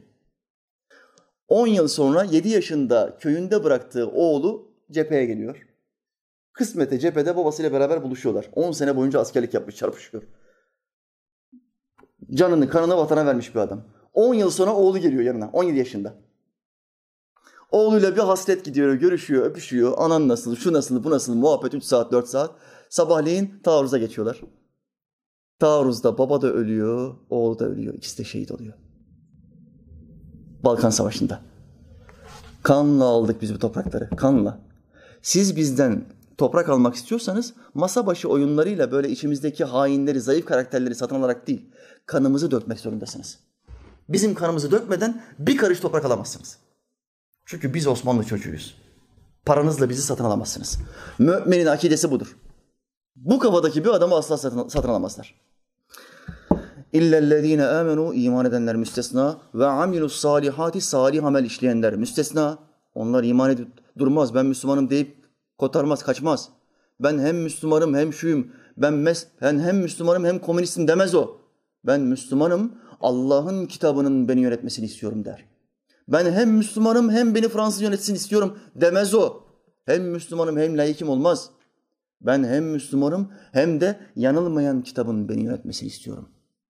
10 yıl sonra 7 yaşında köyünde bıraktığı oğlu cepheye geliyor. Kısmete cephede babasıyla beraber buluşuyorlar. 10 sene boyunca askerlik yapmış, çarpışıyor. Canını, kanını vatana vermiş bir adam. 10 yıl sonra oğlu geliyor yanına, 17 yaşında. Oğluyla bir hasret gidiyor, görüşüyor, öpüşüyor. Anan nasıl, şu nasıl, bu nasıl, muhabbet 3 saat, 4 saat. Sabahleyin taarruza geçiyorlar. Taarruzda baba da ölüyor, oğlu da ölüyor. İkisi de şehit oluyor. Balkan Savaşı'nda. Kanla aldık biz bu toprakları, kanla. Siz bizden toprak almak istiyorsanız masa başı oyunlarıyla böyle içimizdeki hainleri, zayıf karakterleri satın alarak değil, kanımızı dökmek zorundasınız. Bizim kanımızı dökmeden bir karış toprak alamazsınız. Çünkü biz Osmanlı çocuğuyuz. Paranızla bizi satın alamazsınız. Müminin akidesi budur. Bu kafadaki bir adamı asla satın, satın alamazlar. İllellezine amenu iman edenler müstesna ve amilus salihati salih amel işleyenler müstesna. Onlar iman edip durmaz. Ben Müslümanım deyip kotarmaz, kaçmaz. Ben hem Müslümanım hem şuyum. Ben, mes ben hem Müslümanım hem komünistim demez o. Ben Müslümanım, Allah'ın kitabının beni yönetmesini istiyorum der. Ben hem Müslümanım hem beni Fransız yönetsin istiyorum demez o. Hem Müslümanım hem layıkım olmaz. Ben hem Müslümanım hem de yanılmayan kitabın beni yönetmesini istiyorum.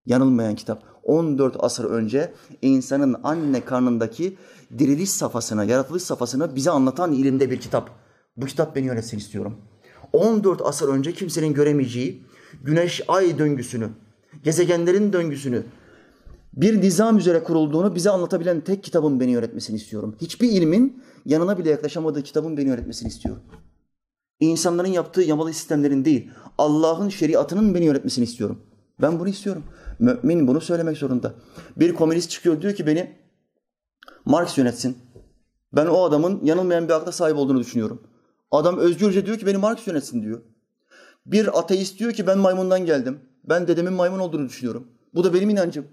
Yanılmayan kitap. 14 asır önce insanın anne karnındaki diriliş safhasına, yaratılış safhasına bize anlatan ilimde bir kitap. Bu kitap beni yönetsin istiyorum. 14 asır önce kimsenin göremeyeceği güneş ay döngüsünü, gezegenlerin döngüsünü, bir nizam üzere kurulduğunu bize anlatabilen tek kitabın beni öğretmesini istiyorum. Hiçbir ilmin yanına bile yaklaşamadığı kitabın beni öğretmesini istiyorum. İnsanların yaptığı yamalı sistemlerin değil, Allah'ın şeriatının beni öğretmesini istiyorum. Ben bunu istiyorum. Mümin bunu söylemek zorunda. Bir komünist çıkıyor diyor ki beni Marx yönetsin. Ben o adamın yanılmayan bir akla sahip olduğunu düşünüyorum. Adam özgürce diyor ki beni Marx yönetsin diyor. Bir ateist diyor ki ben maymundan geldim. Ben dedemin maymun olduğunu düşünüyorum. Bu da benim inancım.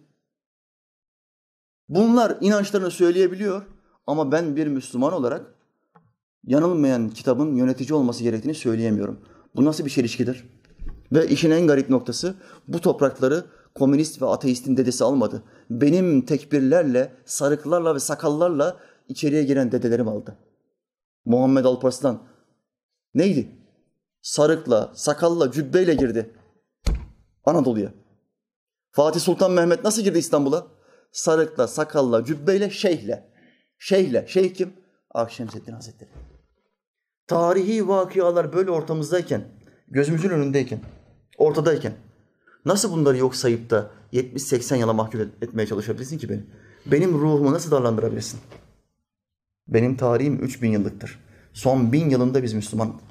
Bunlar inançlarını söyleyebiliyor ama ben bir Müslüman olarak yanılmayan kitabın yönetici olması gerektiğini söyleyemiyorum. Bu nasıl bir çelişkidir? Ve işin en garip noktası bu toprakları komünist ve ateistin dedesi almadı. Benim tekbirlerle, sarıklarla ve sakallarla içeriye giren dedelerim aldı. Muhammed Alparslan neydi? Sarıkla, sakalla, cübbeyle girdi Anadolu'ya. Fatih Sultan Mehmet nasıl girdi İstanbul'a? Sarıkla, sakalla, cübbeyle, şeyhle. Şeyhle. Şeyh kim? Akşemseddin Hazretleri. Tarihi vakialar böyle ortamızdayken, gözümüzün önündeyken, ortadayken nasıl bunları yok sayıp da 70-80 yıla mahkum etmeye çalışabilirsin ki beni? Benim ruhumu nasıl darlandırabilirsin? Benim tarihim 3000 yıllıktır. Son bin yılında biz Müslüman,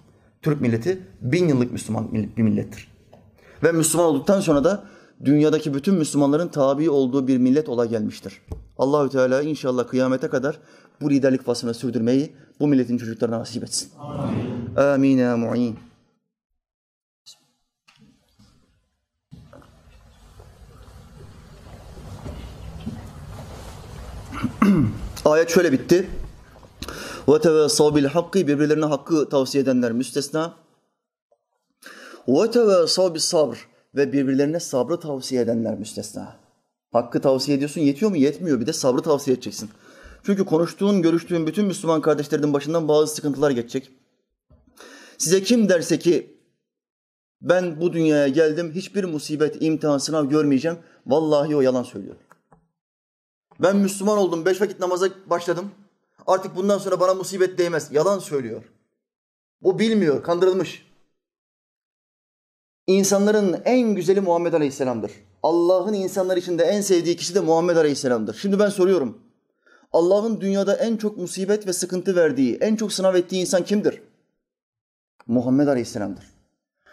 Türk milleti bin yıllık Müslüman bir millettir. Ve Müslüman olduktan sonra da dünyadaki bütün Müslümanların tabi olduğu bir millet ola gelmiştir. Allahü Teala inşallah kıyamete kadar bu liderlik vasfını sürdürmeyi bu milletin çocuklarına nasip etsin. Amin. Amin mu'in. Ayet şöyle bitti. Bil hakkı birbirlerine hakkı tavsiye edenler müstesna. Bis sabr ve birbirlerine sabrı tavsiye edenler müstesna. Hakkı tavsiye ediyorsun yetiyor mu? Yetmiyor. Bir de sabrı tavsiye edeceksin. Çünkü konuştuğun, görüştüğün bütün Müslüman kardeşlerinin başından bazı sıkıntılar geçecek. Size kim derse ki ben bu dünyaya geldim, hiçbir musibet, imtihan, sınav görmeyeceğim. Vallahi o yalan söylüyor. Ben Müslüman oldum, beş vakit namaza başladım. Artık bundan sonra bana musibet değmez. Yalan söylüyor. Bu bilmiyor, kandırılmış. İnsanların en güzeli Muhammed Aleyhisselam'dır. Allah'ın insanlar içinde en sevdiği kişi de Muhammed Aleyhisselam'dır. Şimdi ben soruyorum. Allah'ın dünyada en çok musibet ve sıkıntı verdiği, en çok sınav ettiği insan kimdir? Muhammed Aleyhisselam'dır.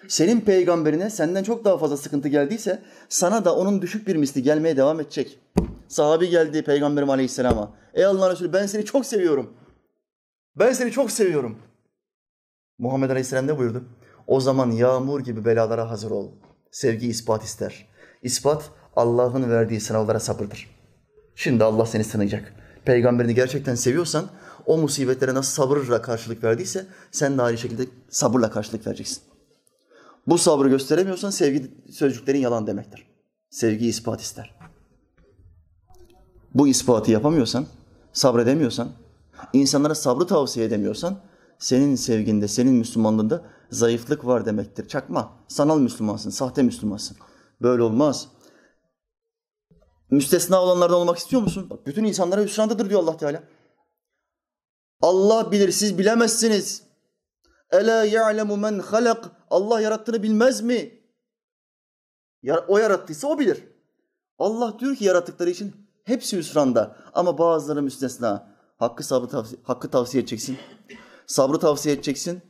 Senin peygamberine senden çok daha fazla sıkıntı geldiyse sana da onun düşük bir misli gelmeye devam edecek. Sahabi geldi peygamberim aleyhisselama. Ey Allah'ın Resulü ben seni çok seviyorum. Ben seni çok seviyorum. Muhammed Aleyhisselam ne buyurdu? O zaman yağmur gibi belalara hazır ol. Sevgi ispat ister. İspat Allah'ın verdiği sınavlara sabırdır. Şimdi Allah seni sınayacak. Peygamberini gerçekten seviyorsan o musibetlere nasıl sabırla karşılık verdiyse sen de aynı şekilde sabırla karşılık vereceksin. Bu sabrı gösteremiyorsan sevgi sözcüklerin yalan demektir. Sevgi ispat ister. Bu ispatı yapamıyorsan, sabredemiyorsan, insanlara sabrı tavsiye edemiyorsan senin sevginde, senin Müslümanlığında zayıflık var demektir. Çakma, sanal Müslümansın, sahte Müslümansın. Böyle olmaz. Müstesna olanlardan olmak istiyor musun? Bak bütün insanlara hüsrandadır diyor Allah Teala. Allah bilir, siz bilemezsiniz. Ela ya'lemu men halak. Allah yarattığını bilmez mi? O yarattıysa o bilir. Allah diyor ki yarattıkları için hepsi hüsranda ama bazıları müstesna. Hakkı sabrı tavsiye, hakkı tavsiye edeceksin. Sabrı tavsiye edeceksin.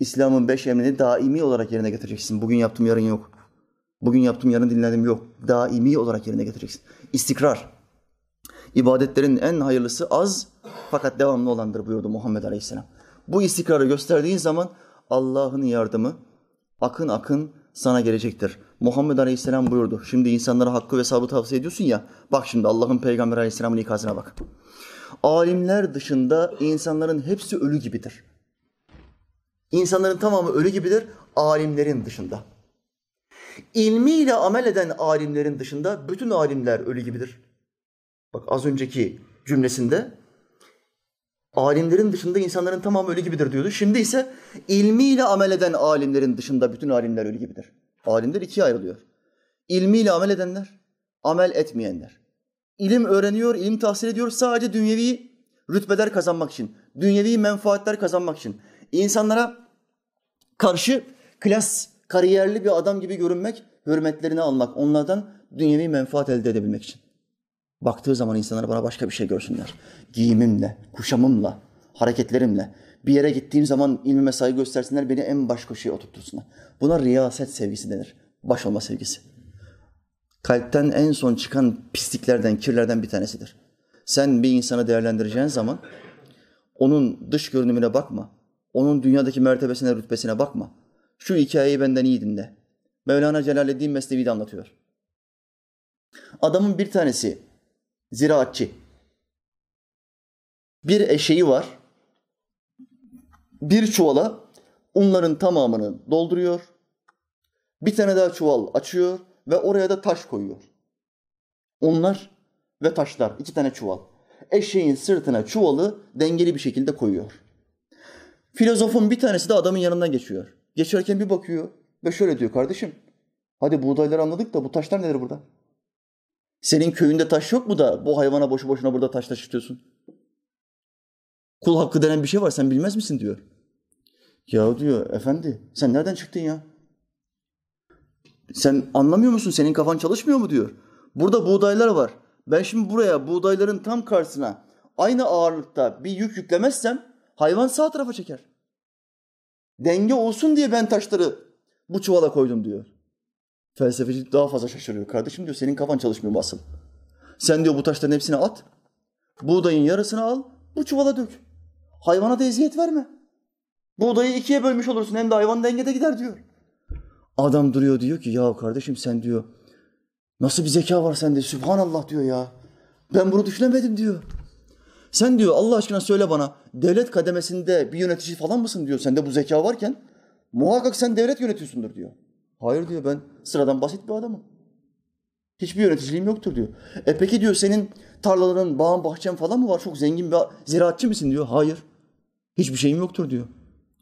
İslam'ın beş emrini daimi olarak yerine getireceksin. Bugün yaptım yarın yok. Bugün yaptım yarın dinledim yok. Daimi olarak yerine getireceksin. İstikrar. İbadetlerin en hayırlısı az fakat devamlı olandır buyurdu Muhammed Aleyhisselam. Bu istikrarı gösterdiğin zaman Allah'ın yardımı akın akın sana gelecektir. Muhammed Aleyhisselam buyurdu. Şimdi insanlara hakkı ve sabrı tavsiye ediyorsun ya. Bak şimdi Allah'ın Peygamber Aleyhisselam'ın ikazına bak. Alimler dışında insanların hepsi ölü gibidir. İnsanların tamamı ölü gibidir alimlerin dışında. İlmiyle amel eden alimlerin dışında bütün alimler ölü gibidir. Bak az önceki cümlesinde alimlerin dışında insanların tamamı ölü gibidir diyordu. Şimdi ise ilmiyle amel eden alimlerin dışında bütün alimler ölü gibidir. Alimler ikiye ayrılıyor. İlmiyle amel edenler, amel etmeyenler. İlim öğreniyor, ilim tahsil ediyor sadece dünyevi rütbeler kazanmak için, dünyevi menfaatler kazanmak için. İnsanlara karşı klas, kariyerli bir adam gibi görünmek, hürmetlerini almak, onlardan dünyevi menfaat elde edebilmek için. Baktığı zaman insanlar bana başka bir şey görsünler. Giyimimle, kuşamımla, hareketlerimle. Bir yere gittiğim zaman ilmime saygı göstersinler, beni en baş köşeye oturtursunlar. Buna riyaset sevgisi denir. Baş olma sevgisi. Kalpten en son çıkan pisliklerden, kirlerden bir tanesidir. Sen bir insanı değerlendireceğin zaman onun dış görünümüne bakma. Onun dünyadaki mertebesine, rütbesine bakma. Şu hikayeyi benden iyi dinle. Mevlana Celaleddin Mesnevi'de anlatıyor. Adamın bir tanesi ziraatçı. Bir eşeği var. Bir çuvala unların tamamını dolduruyor. Bir tane daha çuval açıyor ve oraya da taş koyuyor. Unlar ve taşlar. iki tane çuval. Eşeğin sırtına çuvalı dengeli bir şekilde koyuyor. Filozofun bir tanesi de adamın yanından geçiyor. Geçerken bir bakıyor ve şöyle diyor kardeşim. Hadi buğdayları anladık da bu taşlar nedir burada? Senin köyünde taş yok mu da bu hayvana boşu boşuna burada taş taşıtıyorsun? Kul hakkı denen bir şey var sen bilmez misin diyor. Ya diyor efendi sen nereden çıktın ya? Sen anlamıyor musun? Senin kafan çalışmıyor mu diyor. Burada buğdaylar var. Ben şimdi buraya buğdayların tam karşısına aynı ağırlıkta bir yük yüklemezsem hayvan sağ tarafa çeker. Denge olsun diye ben taşları bu çuvala koydum diyor. Felsefeci daha fazla şaşırıyor. Kardeşim diyor senin kafan çalışmıyor asıl? Sen diyor bu taşların hepsini at. Buğdayın yarısını al. Bu çuvala dök. Hayvana da eziyet verme. Buğdayı ikiye bölmüş olursun hem de hayvan dengede gider diyor. Adam duruyor diyor ki ya kardeşim sen diyor nasıl bir zeka var sende Sübhanallah diyor ya. Ben bunu düşünemedim diyor. Sen diyor Allah aşkına söyle bana devlet kademesinde bir yönetici falan mısın diyor. Sende bu zeka varken muhakkak sen devlet yönetiyorsundur diyor. Hayır diyor ben sıradan basit bir adamım. Hiçbir yöneticiliğim yoktur diyor. E peki diyor senin tarlaların, bağın, bahçen falan mı var? Çok zengin bir ziraatçı mısın diyor. Hayır. Hiçbir şeyim yoktur diyor.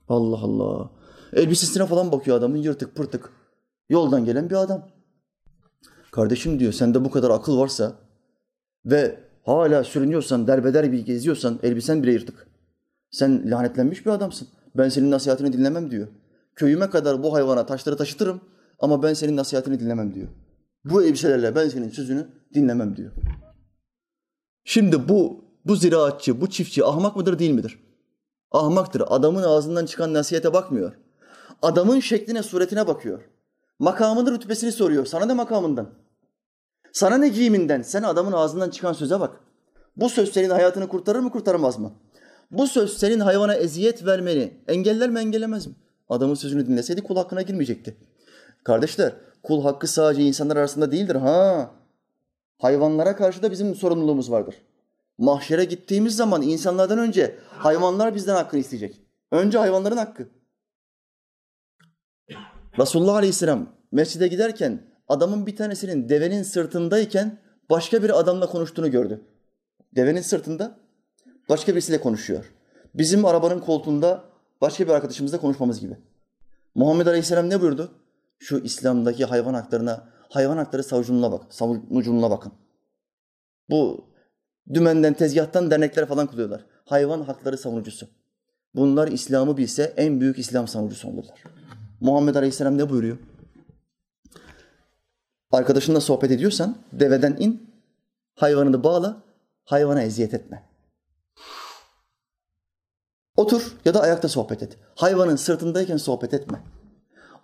Allah Allah. Elbisesine falan bakıyor adamın yırtık pırtık. Yoldan gelen bir adam. Kardeşim diyor sende bu kadar akıl varsa ve hala sürünüyorsan, derbeder bir geziyorsan elbisen bile yırtık. Sen lanetlenmiş bir adamsın. Ben senin nasihatini dinlemem diyor. Köyüme kadar bu hayvana taşları taşıtırım ama ben senin nasihatini dinlemem diyor. Bu elbiselerle ben senin sözünü dinlemem diyor. Şimdi bu bu ziraatçı, bu çiftçi ahmak mıdır değil midir? Ahmaktır. Adamın ağzından çıkan nasihete bakmıyor. Adamın şekline, suretine bakıyor. Makamını, rütbesini soruyor. Sana ne makamından? Sana ne giyiminden? Sen adamın ağzından çıkan söze bak. Bu söz senin hayatını kurtarır mı, kurtarmaz mı? Bu söz senin hayvana eziyet vermeni engeller mi, engellemez mi? Adamın sözünü dinleseydi kul hakkına girmeyecekti. Kardeşler, kul hakkı sadece insanlar arasında değildir. Ha, hayvanlara karşı da bizim sorumluluğumuz vardır. Mahşere gittiğimiz zaman insanlardan önce hayvanlar bizden hakkını isteyecek. Önce hayvanların hakkı. Resulullah Aleyhisselam mescide giderken adamın bir tanesinin devenin sırtındayken başka bir adamla konuştuğunu gördü. Devenin sırtında başka birisiyle konuşuyor. Bizim arabanın koltuğunda başka bir arkadaşımızla konuşmamız gibi. Muhammed Aleyhisselam ne buyurdu? Şu İslam'daki hayvan haklarına, hayvan hakları savunuculuğuna bak, savunuculuğuna bakın. Bu dümenden, tezgahtan dernekler falan kuruyorlar. Hayvan hakları savunucusu. Bunlar İslam'ı bilse en büyük İslam savunucusu olurlar. Muhammed Aleyhisselam ne buyuruyor? Arkadaşınla sohbet ediyorsan deveden in, hayvanını bağla, hayvana eziyet etme. Otur ya da ayakta sohbet et. Hayvanın sırtındayken sohbet etme.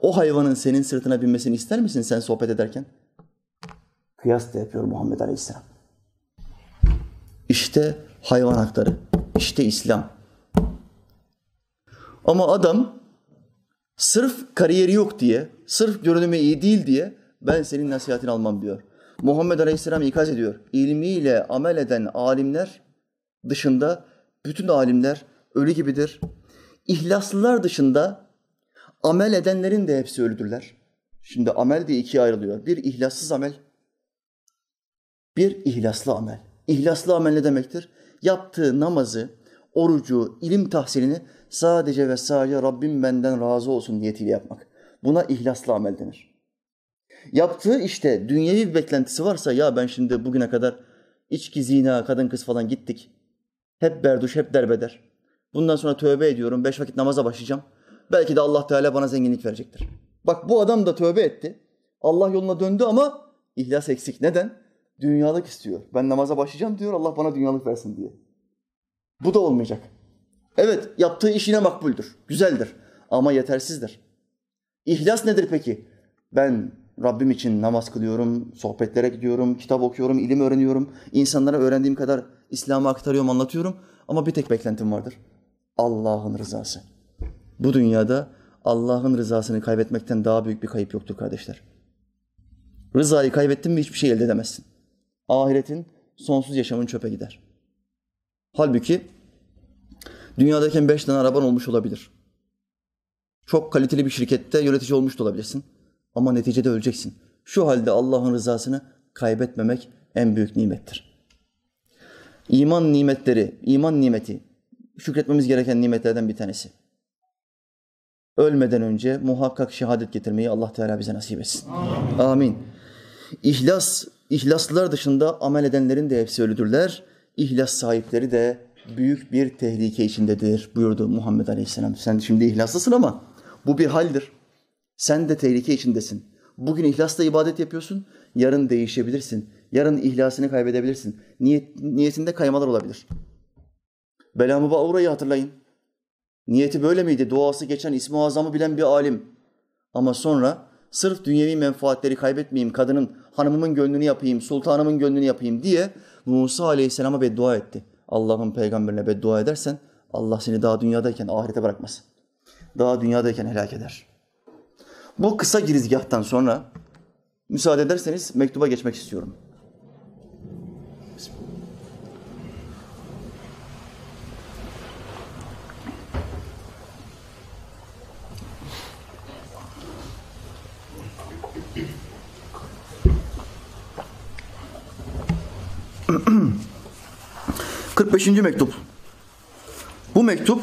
O hayvanın senin sırtına binmesini ister misin sen sohbet ederken? Kıyas da yapıyor Muhammed Aleyhisselam. İşte hayvan hakları, işte İslam. Ama adam sırf kariyeri yok diye, sırf görünümü iyi değil diye ben senin nasihatini almam diyor. Muhammed Aleyhisselam ikaz ediyor. İlmiyle amel eden alimler dışında bütün alimler ölü gibidir. İhlaslılar dışında amel edenlerin de hepsi ölüdürler. Şimdi amel diye ikiye ayrılıyor. Bir ihlassız amel, bir ihlaslı amel. İhlaslı amel ne demektir? Yaptığı namazı, orucu, ilim tahsilini sadece ve sadece Rabbim benden razı olsun niyetiyle yapmak. Buna ihlaslı amel denir. Yaptığı işte dünyevi bir beklentisi varsa ya ben şimdi bugüne kadar içki, zina, kadın kız falan gittik. Hep berduş, hep derbeder. Bundan sonra tövbe ediyorum, beş vakit namaza başlayacağım. Belki de Allah Teala bana zenginlik verecektir. Bak bu adam da tövbe etti. Allah yoluna döndü ama ihlas eksik. Neden? Dünyalık istiyor. Ben namaza başlayacağım diyor, Allah bana dünyalık versin diye. Bu da olmayacak. Evet, yaptığı iş yine makbuldür, güzeldir ama yetersizdir. İhlas nedir peki? Ben Rabbim için namaz kılıyorum, sohbetlere gidiyorum, kitap okuyorum, ilim öğreniyorum. İnsanlara öğrendiğim kadar İslam'ı aktarıyorum, anlatıyorum. Ama bir tek beklentim vardır. Allah'ın rızası. Bu dünyada Allah'ın rızasını kaybetmekten daha büyük bir kayıp yoktur kardeşler. Rızayı kaybettin mi hiçbir şey elde edemezsin. Ahiretin sonsuz yaşamın çöpe gider. Halbuki dünyadayken beş tane araban olmuş olabilir. Çok kaliteli bir şirkette yönetici olmuş da olabilirsin. Ama neticede öleceksin. Şu halde Allah'ın rızasını kaybetmemek en büyük nimettir. İman nimetleri, iman nimeti şükretmemiz gereken nimetlerden bir tanesi. Ölmeden önce muhakkak şehadet getirmeyi Allah Teala bize nasip etsin. Amin. Amin. İhlas, ihlaslılar dışında amel edenlerin de hepsi ölüdürler. İhlas sahipleri de büyük bir tehlike içindedir buyurdu Muhammed Aleyhisselam. Sen şimdi ihlaslısın ama bu bir haldir. Sen de tehlike içindesin. Bugün ihlasla ibadet yapıyorsun, yarın değişebilirsin. Yarın ihlasını kaybedebilirsin. Niyet, niyetinde kaymalar olabilir. Belamı Bağura'yı hatırlayın. Niyeti böyle miydi? Duası geçen ismi azamı bilen bir alim. Ama sonra sırf dünyevi menfaatleri kaybetmeyeyim, kadının, hanımımın gönlünü yapayım, sultanımın gönlünü yapayım diye Musa Aleyhisselam'a beddua etti. Allah'ın peygamberine beddua edersen Allah seni daha dünyadayken ahirete bırakmaz. Daha dünyadayken helak eder. Bu kısa girizgahtan sonra müsaade ederseniz mektuba geçmek istiyorum. 45. mektup. Bu mektup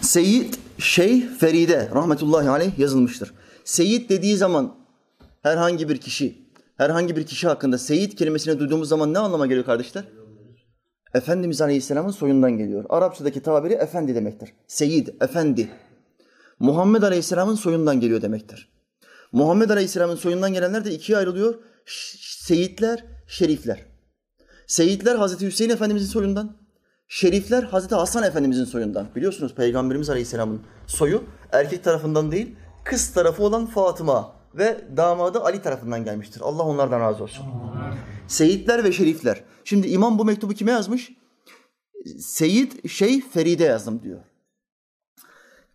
Seyyid Şeyh Feride rahmetullahi aleyh yazılmıştır. Seyyid dediği zaman herhangi bir kişi, herhangi bir kişi hakkında Seyyid kelimesini duyduğumuz zaman ne anlama geliyor kardeşler? Efendimiz Aleyhisselam'ın soyundan geliyor. Arapçadaki tabiri efendi demektir. Seyyid, efendi. Muhammed Aleyhisselam'ın soyundan geliyor demektir. Muhammed Aleyhisselam'ın soyundan gelenler de ikiye ayrılıyor. Seyitler, şerifler. Seyitler Hazreti Hüseyin Efendimizin soyundan, şerifler Hazreti Hasan Efendimizin soyundan. Biliyorsunuz Peygamberimiz Aleyhisselam'ın soyu erkek tarafından değil, kız tarafı olan Fatıma ve damadı Ali tarafından gelmiştir. Allah onlardan razı olsun. Seyitler ve şerifler. Şimdi imam bu mektubu kime yazmış? Seyit Şeyh Feride yazdım diyor.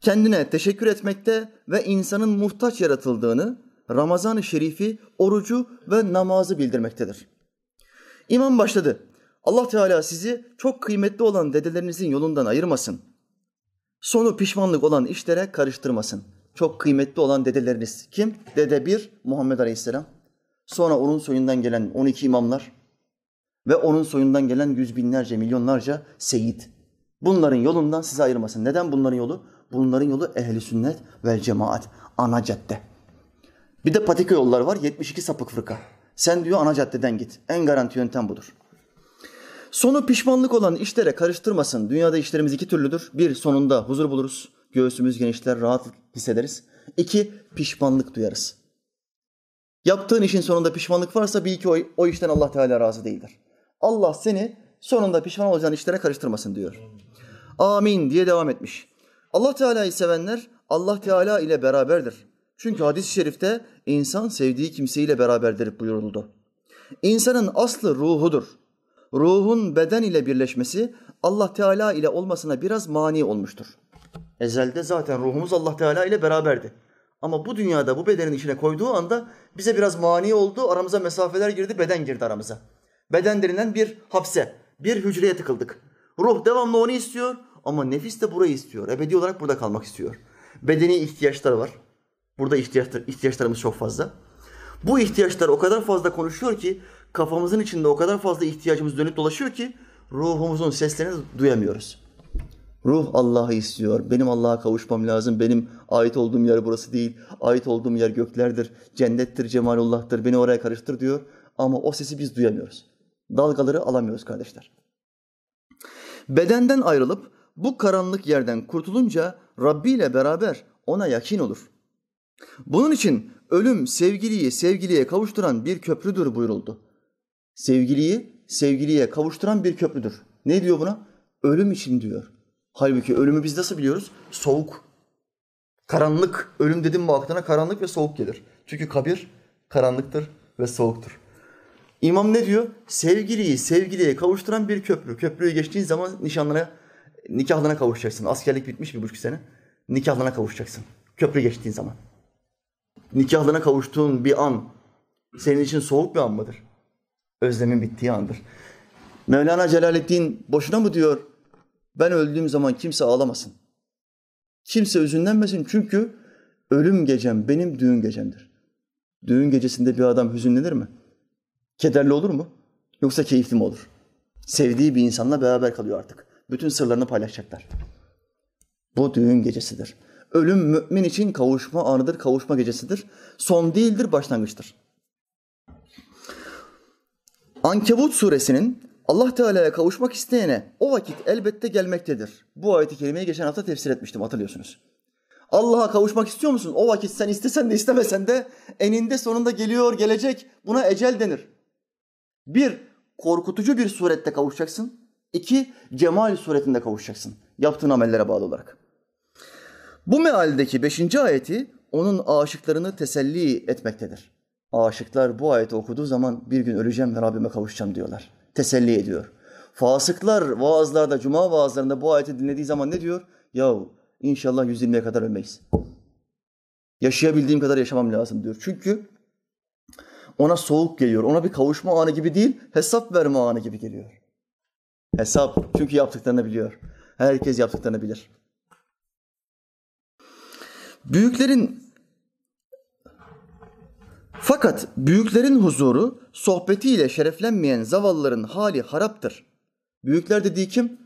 Kendine teşekkür etmekte ve insanın muhtaç yaratıldığını, Ramazan-ı Şerif'i, orucu ve namazı bildirmektedir. İmam başladı. Allah Teala sizi çok kıymetli olan dedelerinizin yolundan ayırmasın. Sonu pişmanlık olan işlere karıştırmasın. Çok kıymetli olan dedeleriniz kim? Dede bir Muhammed Aleyhisselam. Sonra onun soyundan gelen 12 imamlar ve onun soyundan gelen yüz binlerce, milyonlarca seyit. Bunların yolundan sizi ayırmasın. Neden bunların yolu? Bunların yolu ehli sünnet ve cemaat. Ana cadde. Bir de patika yollar var. 72 sapık fırka. Sen diyor ana caddeden git. En garanti yöntem budur. Sonu pişmanlık olan işlere karıştırmasın. Dünyada işlerimiz iki türlüdür. Bir, sonunda huzur buluruz. Göğsümüz genişler, rahat hissederiz. İki, pişmanlık duyarız. Yaptığın işin sonunda pişmanlık varsa bil ki o, o işten Allah Teala razı değildir. Allah seni sonunda pişman olacağın işlere karıştırmasın diyor. Amin diye devam etmiş. Allah Teala'yı sevenler Allah Teala ile beraberdir. Çünkü hadis-i şerifte insan sevdiği kimseyle beraberdir buyuruldu. İnsanın aslı ruhudur. Ruhun beden ile birleşmesi Allah Teala ile olmasına biraz mani olmuştur. Ezelde zaten ruhumuz Allah Teala ile beraberdi. Ama bu dünyada bu bedenin içine koyduğu anda bize biraz mani oldu, aramıza mesafeler girdi, beden girdi aramıza. Beden denilen bir hapse, bir hücreye tıkıldık. Ruh devamlı onu istiyor ama nefis de burayı istiyor. Ebedi olarak burada kalmak istiyor. Bedeni ihtiyaçları var. Burada ihtiyaçlar, ihtiyaçlarımız çok fazla. Bu ihtiyaçlar o kadar fazla konuşuyor ki kafamızın içinde o kadar fazla ihtiyacımız dönüp dolaşıyor ki ruhumuzun seslerini duyamıyoruz. Ruh Allah'ı istiyor. Benim Allah'a kavuşmam lazım. Benim ait olduğum yer burası değil. Ait olduğum yer göklerdir. Cennettir, cemalullah'tır. Beni oraya karıştır diyor. Ama o sesi biz duyamıyoruz. Dalgaları alamıyoruz kardeşler. Bedenden ayrılıp bu karanlık yerden kurtulunca Rabbi ile beraber ona yakin olur. Bunun için ölüm sevgiliyi sevgiliye kavuşturan bir köprüdür buyuruldu. Sevgiliyi sevgiliye kavuşturan bir köprüdür. Ne diyor buna? Ölüm için diyor. Halbuki ölümü biz nasıl biliyoruz? Soğuk. Karanlık. Ölüm dedim mi aklına karanlık ve soğuk gelir. Çünkü kabir karanlıktır ve soğuktur. İmam ne diyor? Sevgiliyi sevgiliye kavuşturan bir köprü. Köprüyü geçtiğin zaman nişanlına, nikahlına kavuşacaksın. Askerlik bitmiş bir buçuk sene. Nikahlına kavuşacaksın. Köprü geçtiğin zaman nikahlına kavuştuğun bir an Senin için soğuk bir an mıdır? Özlemin bittiği andır. Mevlana Celaleddin boşuna mı diyor? Ben öldüğüm zaman kimse ağlamasın. Kimse üzünlenmesin çünkü ölüm gecem benim düğün gecemdir. Düğün gecesinde bir adam hüzünlenir mi? Kederli olur mu? Yoksa keyifli mi olur? Sevdiği bir insanla beraber kalıyor artık. Bütün sırlarını paylaşacaklar. Bu düğün gecesidir. Ölüm mümin için kavuşma anıdır, kavuşma gecesidir. Son değildir, başlangıçtır. Ankebut suresinin Allah Teala'ya kavuşmak isteyene o vakit elbette gelmektedir. Bu ayeti kerimeyi geçen hafta tefsir etmiştim hatırlıyorsunuz. Allah'a kavuşmak istiyor musun? O vakit sen istesen de istemesen de eninde sonunda geliyor, gelecek. Buna ecel denir. Bir, korkutucu bir surette kavuşacaksın. İki, cemal suretinde kavuşacaksın. Yaptığın amellere bağlı olarak. Bu mealdeki beşinci ayeti onun aşıklarını teselli etmektedir. Aşıklar bu ayeti okuduğu zaman bir gün öleceğim ve Rabbime kavuşacağım diyorlar. Teselli ediyor. Fasıklar vaazlarda, cuma vaazlarında bu ayeti dinlediği zaman ne diyor? Yahu inşallah 120'ye kadar ölmeyiz. Yaşayabildiğim kadar yaşamam lazım diyor. Çünkü ona soğuk geliyor. Ona bir kavuşma anı gibi değil, hesap verme anı gibi geliyor. Hesap. Çünkü yaptıklarını biliyor. Herkes yaptıklarını bilir. Büyüklerin fakat büyüklerin huzuru sohbetiyle şereflenmeyen zavallıların hali haraptır. Büyükler dediği kim?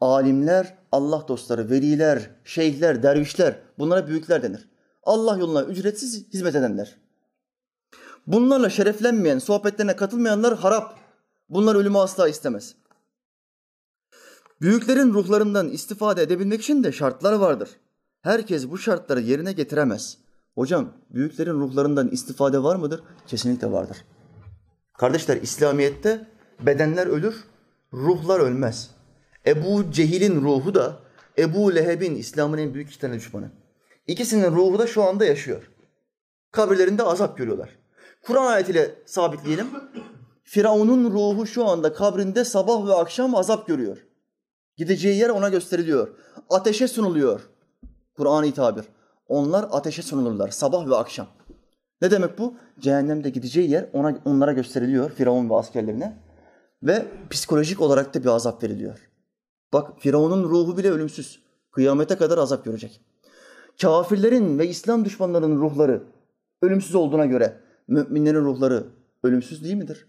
Alimler, Allah dostları, veliler, şeyhler, dervişler bunlara büyükler denir. Allah yoluna ücretsiz hizmet edenler. Bunlarla şereflenmeyen, sohbetlerine katılmayanlar harap. Bunlar ölümü asla istemez. Büyüklerin ruhlarından istifade edebilmek için de şartlar vardır. Herkes bu şartları yerine getiremez. Hocam büyüklerin ruhlarından istifade var mıdır? Kesinlikle vardır. Kardeşler İslamiyet'te bedenler ölür, ruhlar ölmez. Ebu Cehil'in ruhu da Ebu Leheb'in İslam'ın en büyük iki tane düşmanı. İkisinin ruhu da şu anda yaşıyor. Kabirlerinde azap görüyorlar. Kur'an ayetiyle sabitleyelim. Firavun'un ruhu şu anda kabrinde sabah ve akşam azap görüyor. Gideceği yer ona gösteriliyor. Ateşe sunuluyor. Kur'an-ı tabir. Onlar ateşe sunulurlar sabah ve akşam. Ne demek bu? Cehennemde gideceği yer ona, onlara gösteriliyor Firavun ve askerlerine. Ve psikolojik olarak da bir azap veriliyor. Bak Firavun'un ruhu bile ölümsüz. Kıyamete kadar azap görecek. Kafirlerin ve İslam düşmanlarının ruhları ölümsüz olduğuna göre müminlerin ruhları ölümsüz değil midir?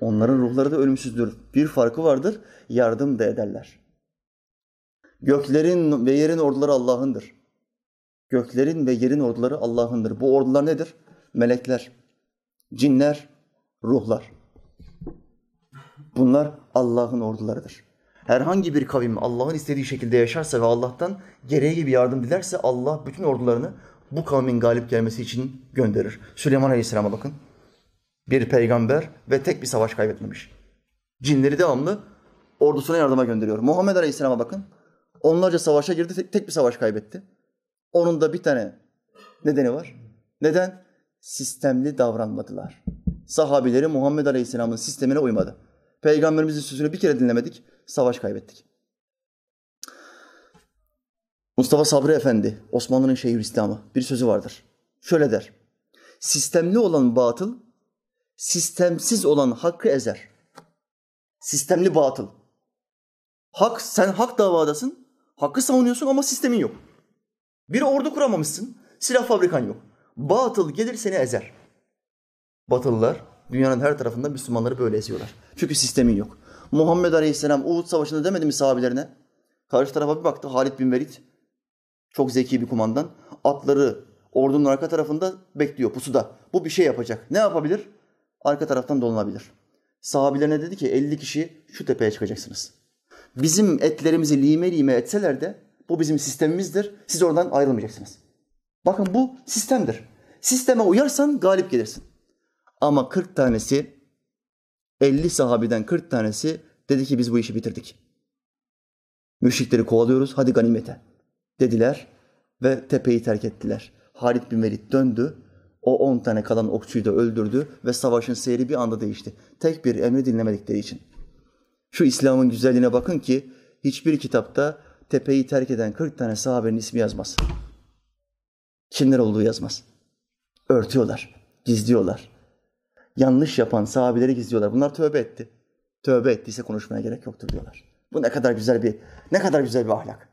Onların ruhları da ölümsüzdür. Bir farkı vardır, yardım da ederler. Göklerin ve yerin orduları Allah'ındır. Göklerin ve yerin orduları Allah'ındır. Bu ordular nedir? Melekler, cinler, ruhlar. Bunlar Allah'ın ordularıdır. Herhangi bir kavim Allah'ın istediği şekilde yaşarsa ve Allah'tan gereği bir yardım dilerse Allah bütün ordularını bu kavmin galip gelmesi için gönderir. Süleyman Aleyhisselam'a bakın. Bir peygamber ve tek bir savaş kaybetmemiş. Cinleri devamlı ordusuna yardıma gönderiyor. Muhammed Aleyhisselam'a bakın. Onlarca savaşa girdi, tek, bir savaş kaybetti. Onun da bir tane nedeni var. Neden? Sistemli davranmadılar. Sahabileri Muhammed Aleyhisselam'ın sistemine uymadı. Peygamberimizin sözünü bir kere dinlemedik, savaş kaybettik. Mustafa Sabri Efendi, Osmanlı'nın şehir İslamı bir sözü vardır. Şöyle der. Sistemli olan batıl, sistemsiz olan hakkı ezer. Sistemli batıl. Hak, sen hak davadasın, hakkı savunuyorsun ama sistemin yok. Bir ordu kuramamışsın, silah fabrikan yok. Batıl gelir seni ezer. Batılılar dünyanın her tarafında Müslümanları böyle eziyorlar. Çünkü sistemin yok. Muhammed Aleyhisselam Uhud Savaşı'nda demedi mi sahabilerine? Karşı tarafa bir baktı Halid bin Velid. Çok zeki bir kumandan. Atları ordunun arka tarafında bekliyor pusuda. Bu bir şey yapacak. Ne yapabilir? Arka taraftan dolanabilir. Sahabilerine dedi ki 50 kişi şu tepeye çıkacaksınız. Bizim etlerimizi lime lime etseler de bu bizim sistemimizdir. Siz oradan ayrılmayacaksınız. Bakın bu sistemdir. Sisteme uyarsan galip gelirsin. Ama 40 tanesi 50 sahabeden 40 tanesi dedi ki biz bu işi bitirdik. Müşrikleri kovalıyoruz hadi ganimete dediler ve tepeyi terk ettiler. Halid bin Velid döndü. O 10 tane kalan okçuyu da öldürdü ve savaşın seyri bir anda değişti. Tek bir emri dinlemedikleri için. Şu İslam'ın güzelliğine bakın ki hiçbir kitapta tepeyi terk eden 40 tane sahabenin ismi yazmaz. Kimler olduğu yazmaz. Örtüyorlar, gizliyorlar. Yanlış yapan sahabeleri gizliyorlar. Bunlar tövbe etti. Tövbe ettiyse konuşmaya gerek yoktur diyorlar. Bu ne kadar güzel bir ne kadar güzel bir ahlak.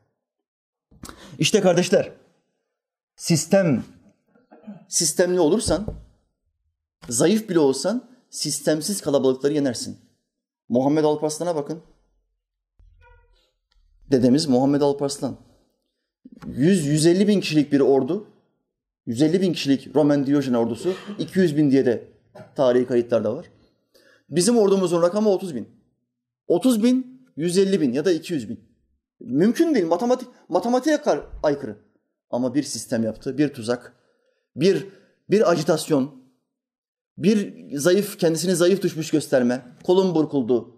İşte kardeşler, sistem sistemli olursan, zayıf bile olsan sistemsiz kalabalıkları yenersin. Muhammed Alparslan'a bakın. Dedemiz Muhammed Alparslan. 100-150 bin kişilik bir ordu, 150 bin kişilik Roman Diyojen ordusu, 200 bin diye de tarihi kayıtlarda var. Bizim ordumuzun rakamı 30 bin. 30 bin, 150 bin ya da 200 bin. Mümkün değil. Matematik, matematiğe aykırı. Ama bir sistem yaptı, bir tuzak, bir bir ajitasyon, bir zayıf, kendisini zayıf düşmüş gösterme, kolun burkuldu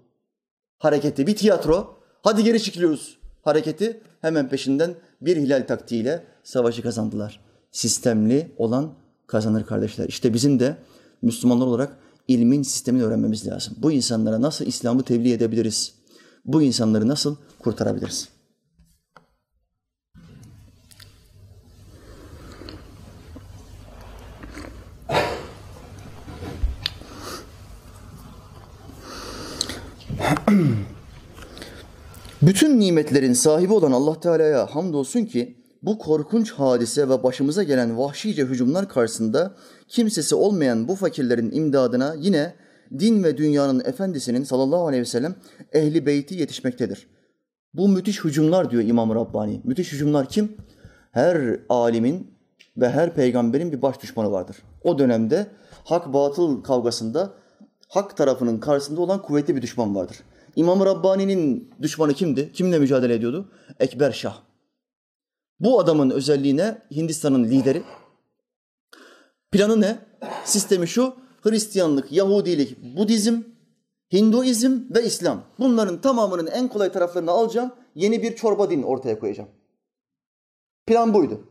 hareketi, bir tiyatro. Hadi geri çekiliyoruz hareketi. Hemen peşinden bir hilal taktiğiyle savaşı kazandılar. Sistemli olan kazanır kardeşler. İşte bizim de Müslümanlar olarak ilmin sistemini öğrenmemiz lazım. Bu insanlara nasıl İslam'ı tebliğ edebiliriz? Bu insanları nasıl kurtarabiliriz? Bütün nimetlerin sahibi olan Allah Teala'ya hamdolsun ki bu korkunç hadise ve başımıza gelen vahşice hücumlar karşısında kimsesi olmayan bu fakirlerin imdadına yine din ve dünyanın efendisinin sallallahu aleyhi ve sellem ehli beyti yetişmektedir. Bu müthiş hücumlar diyor İmam Rabbani. Müthiş hücumlar kim? Her alimin ve her peygamberin bir baş düşmanı vardır. O dönemde hak batıl kavgasında hak tarafının karşısında olan kuvvetli bir düşman vardır. İmam Rabbani'nin düşmanı kimdi? Kimle mücadele ediyordu? Ekber Şah. Bu adamın özelliğine Hindistan'ın lideri. Planı ne? Sistemi şu. Hristiyanlık, Yahudilik, Budizm, Hinduizm ve İslam. Bunların tamamının en kolay taraflarını alacağım. Yeni bir çorba din ortaya koyacağım. Plan buydu.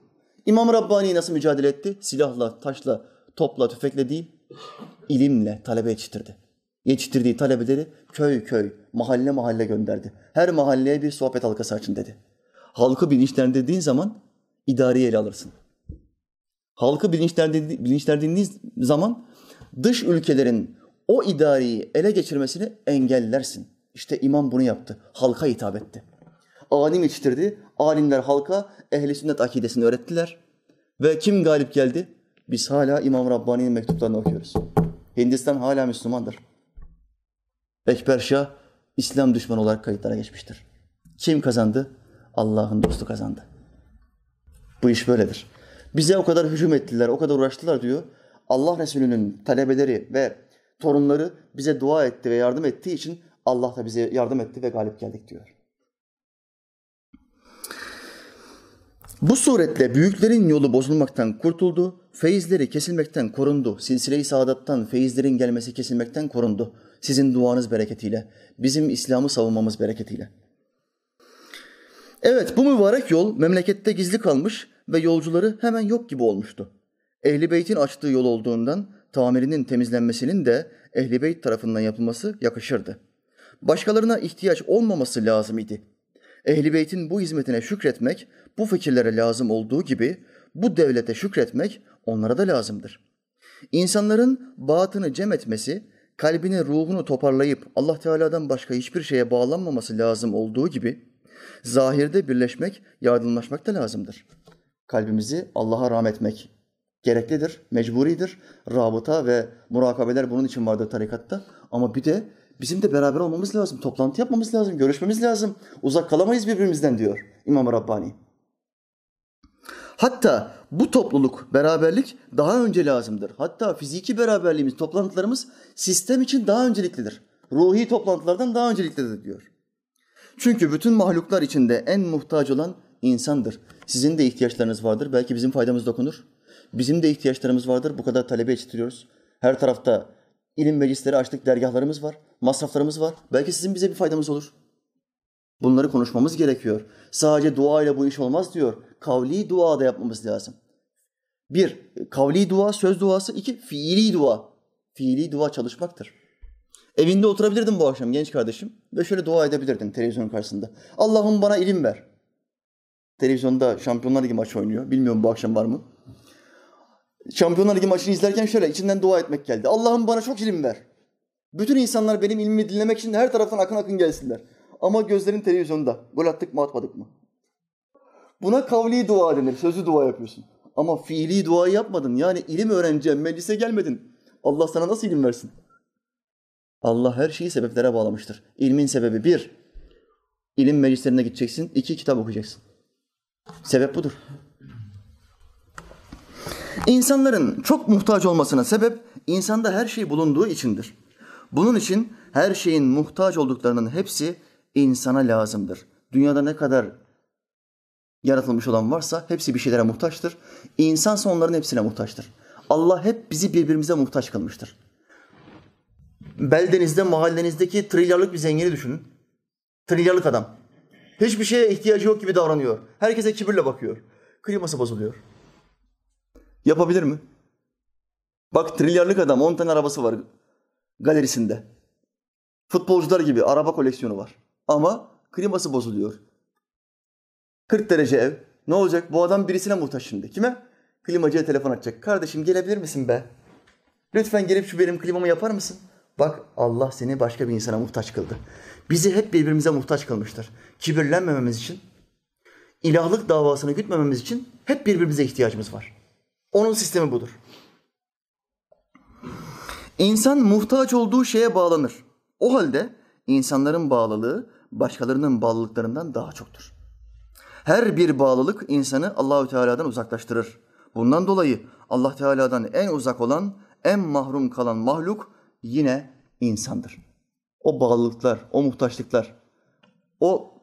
İmam Rabbani nasıl mücadele etti? Silahla, taşla, topla, tüfekle değil, ilimle talebe yetiştirdi. Yetiştirdiği talebeleri köy köy, mahalle mahalle gönderdi. Her mahalleye bir sohbet halkası açın dedi. Halkı bilinçlendirdiğin zaman idareyi ele alırsın. Halkı bilinçlendirdiğin zaman dış ülkelerin o idareyi ele geçirmesini engellersin. İşte imam bunu yaptı. Halka hitap etti. Alim yetiştirdi. Alimler halka ehli sünnet akidesini öğrettiler. Ve kim galip geldi? Biz hala İmam Rabbani'nin mektuplarını okuyoruz. Hindistan hala Müslümandır. Ekber Şah İslam düşmanı olarak kayıtlara geçmiştir. Kim kazandı? Allah'ın dostu kazandı. Bu iş böyledir. Bize o kadar hücum ettiler, o kadar uğraştılar diyor. Allah Resulü'nün talebeleri ve torunları bize dua etti ve yardım ettiği için Allah da bize yardım etti ve galip geldik diyor. Bu suretle büyüklerin yolu bozulmaktan kurtuldu, feyizleri kesilmekten korundu. Silsile-i saadattan feyizlerin gelmesi kesilmekten korundu. Sizin duanız bereketiyle, bizim İslam'ı savunmamız bereketiyle. Evet bu mübarek yol memlekette gizli kalmış ve yolcuları hemen yok gibi olmuştu. Ehli Beyt'in açtığı yol olduğundan tamirinin temizlenmesinin de Ehli Beyt tarafından yapılması yakışırdı. Başkalarına ihtiyaç olmaması lazım idi. Ehli Beyt'in bu hizmetine şükretmek bu fikirlere lazım olduğu gibi bu devlete şükretmek onlara da lazımdır. İnsanların batını cem etmesi, kalbini, ruhunu toparlayıp Allah Teala'dan başka hiçbir şeye bağlanmaması lazım olduğu gibi zahirde birleşmek, yardımlaşmak da lazımdır. Kalbimizi Allah'a rahmetmek gereklidir, mecburidir. Rabıta ve murakabeler bunun için vardır tarikatta. Ama bir de bizim de beraber olmamız lazım, toplantı yapmamız lazım, görüşmemiz lazım. Uzak kalamayız birbirimizden diyor İmam Rabbani. Hatta bu topluluk, beraberlik daha önce lazımdır. Hatta fiziki beraberliğimiz, toplantılarımız sistem için daha önceliklidir. Ruhi toplantılardan daha önceliklidir diyor. Çünkü bütün mahluklar içinde en muhtaç olan insandır. Sizin de ihtiyaçlarınız vardır. Belki bizim faydamız dokunur. Bizim de ihtiyaçlarımız vardır. Bu kadar talebe yetiştiriyoruz. Her tarafta ilim meclisleri açtık, dergahlarımız var, masraflarımız var. Belki sizin bize bir faydamız olur. Bunları konuşmamız gerekiyor. Sadece dua ile bu iş olmaz diyor. Kavli dua da yapmamız lazım. Bir, kavli dua, söz duası. iki fiili dua. Fiili dua çalışmaktır. Evinde oturabilirdim bu akşam genç kardeşim ve şöyle dua edebilirdim televizyon karşısında. Allah'ım bana ilim ver. Televizyonda Şampiyonlar Ligi maçı oynuyor. Bilmiyorum bu akşam var mı? Şampiyonlar Ligi maçını izlerken şöyle içinden dua etmek geldi. Allah'ım bana çok ilim ver. Bütün insanlar benim ilmimi dinlemek için her taraftan akın akın gelsinler. Ama gözlerin televizyonda. Gol attık mı atmadık mı? Buna kavli dua denir. Sözlü dua yapıyorsun. Ama fiili duayı yapmadın. Yani ilim öğreneceğim, meclise gelmedin. Allah sana nasıl ilim versin? Allah her şeyi sebeplere bağlamıştır. İlmin sebebi bir, ilim meclislerine gideceksin. iki kitap okuyacaksın. Sebep budur. İnsanların çok muhtaç olmasına sebep insanda her şey bulunduğu içindir. Bunun için her şeyin muhtaç olduklarının hepsi insana lazımdır. Dünyada ne kadar yaratılmış olan varsa hepsi bir şeylere muhtaçtır. İnsansa onların hepsine muhtaçtır. Allah hep bizi birbirimize muhtaç kılmıştır. Beldenizde, mahallenizdeki trilyarlık bir zengini düşünün. Trilyarlık adam. Hiçbir şeye ihtiyacı yok gibi davranıyor. Herkese kibirle bakıyor. Kliması bozuluyor. Yapabilir mi? Bak trilyarlık adam 10 tane arabası var galerisinde. Futbolcular gibi araba koleksiyonu var. Ama kliması bozuluyor. 40 derece ev. Ne olacak? Bu adam birisine muhtaç şimdi. Kime? Klimacıya telefon açacak. Kardeşim gelebilir misin be? Lütfen gelip şu benim klimamı yapar mısın? Bak Allah seni başka bir insana muhtaç kıldı. Bizi hep birbirimize muhtaç kılmıştır. Kibirlenmememiz için, ilahlık davasını gütmememiz için hep birbirimize ihtiyacımız var. Onun sistemi budur. İnsan muhtaç olduğu şeye bağlanır. O halde insanların bağlılığı başkalarının bağlılıklarından daha çoktur. Her bir bağlılık insanı Allahü Teala'dan uzaklaştırır. Bundan dolayı Allah Teala'dan en uzak olan, en mahrum kalan mahluk yine insandır. O bağlılıklar, o muhtaçlıklar, o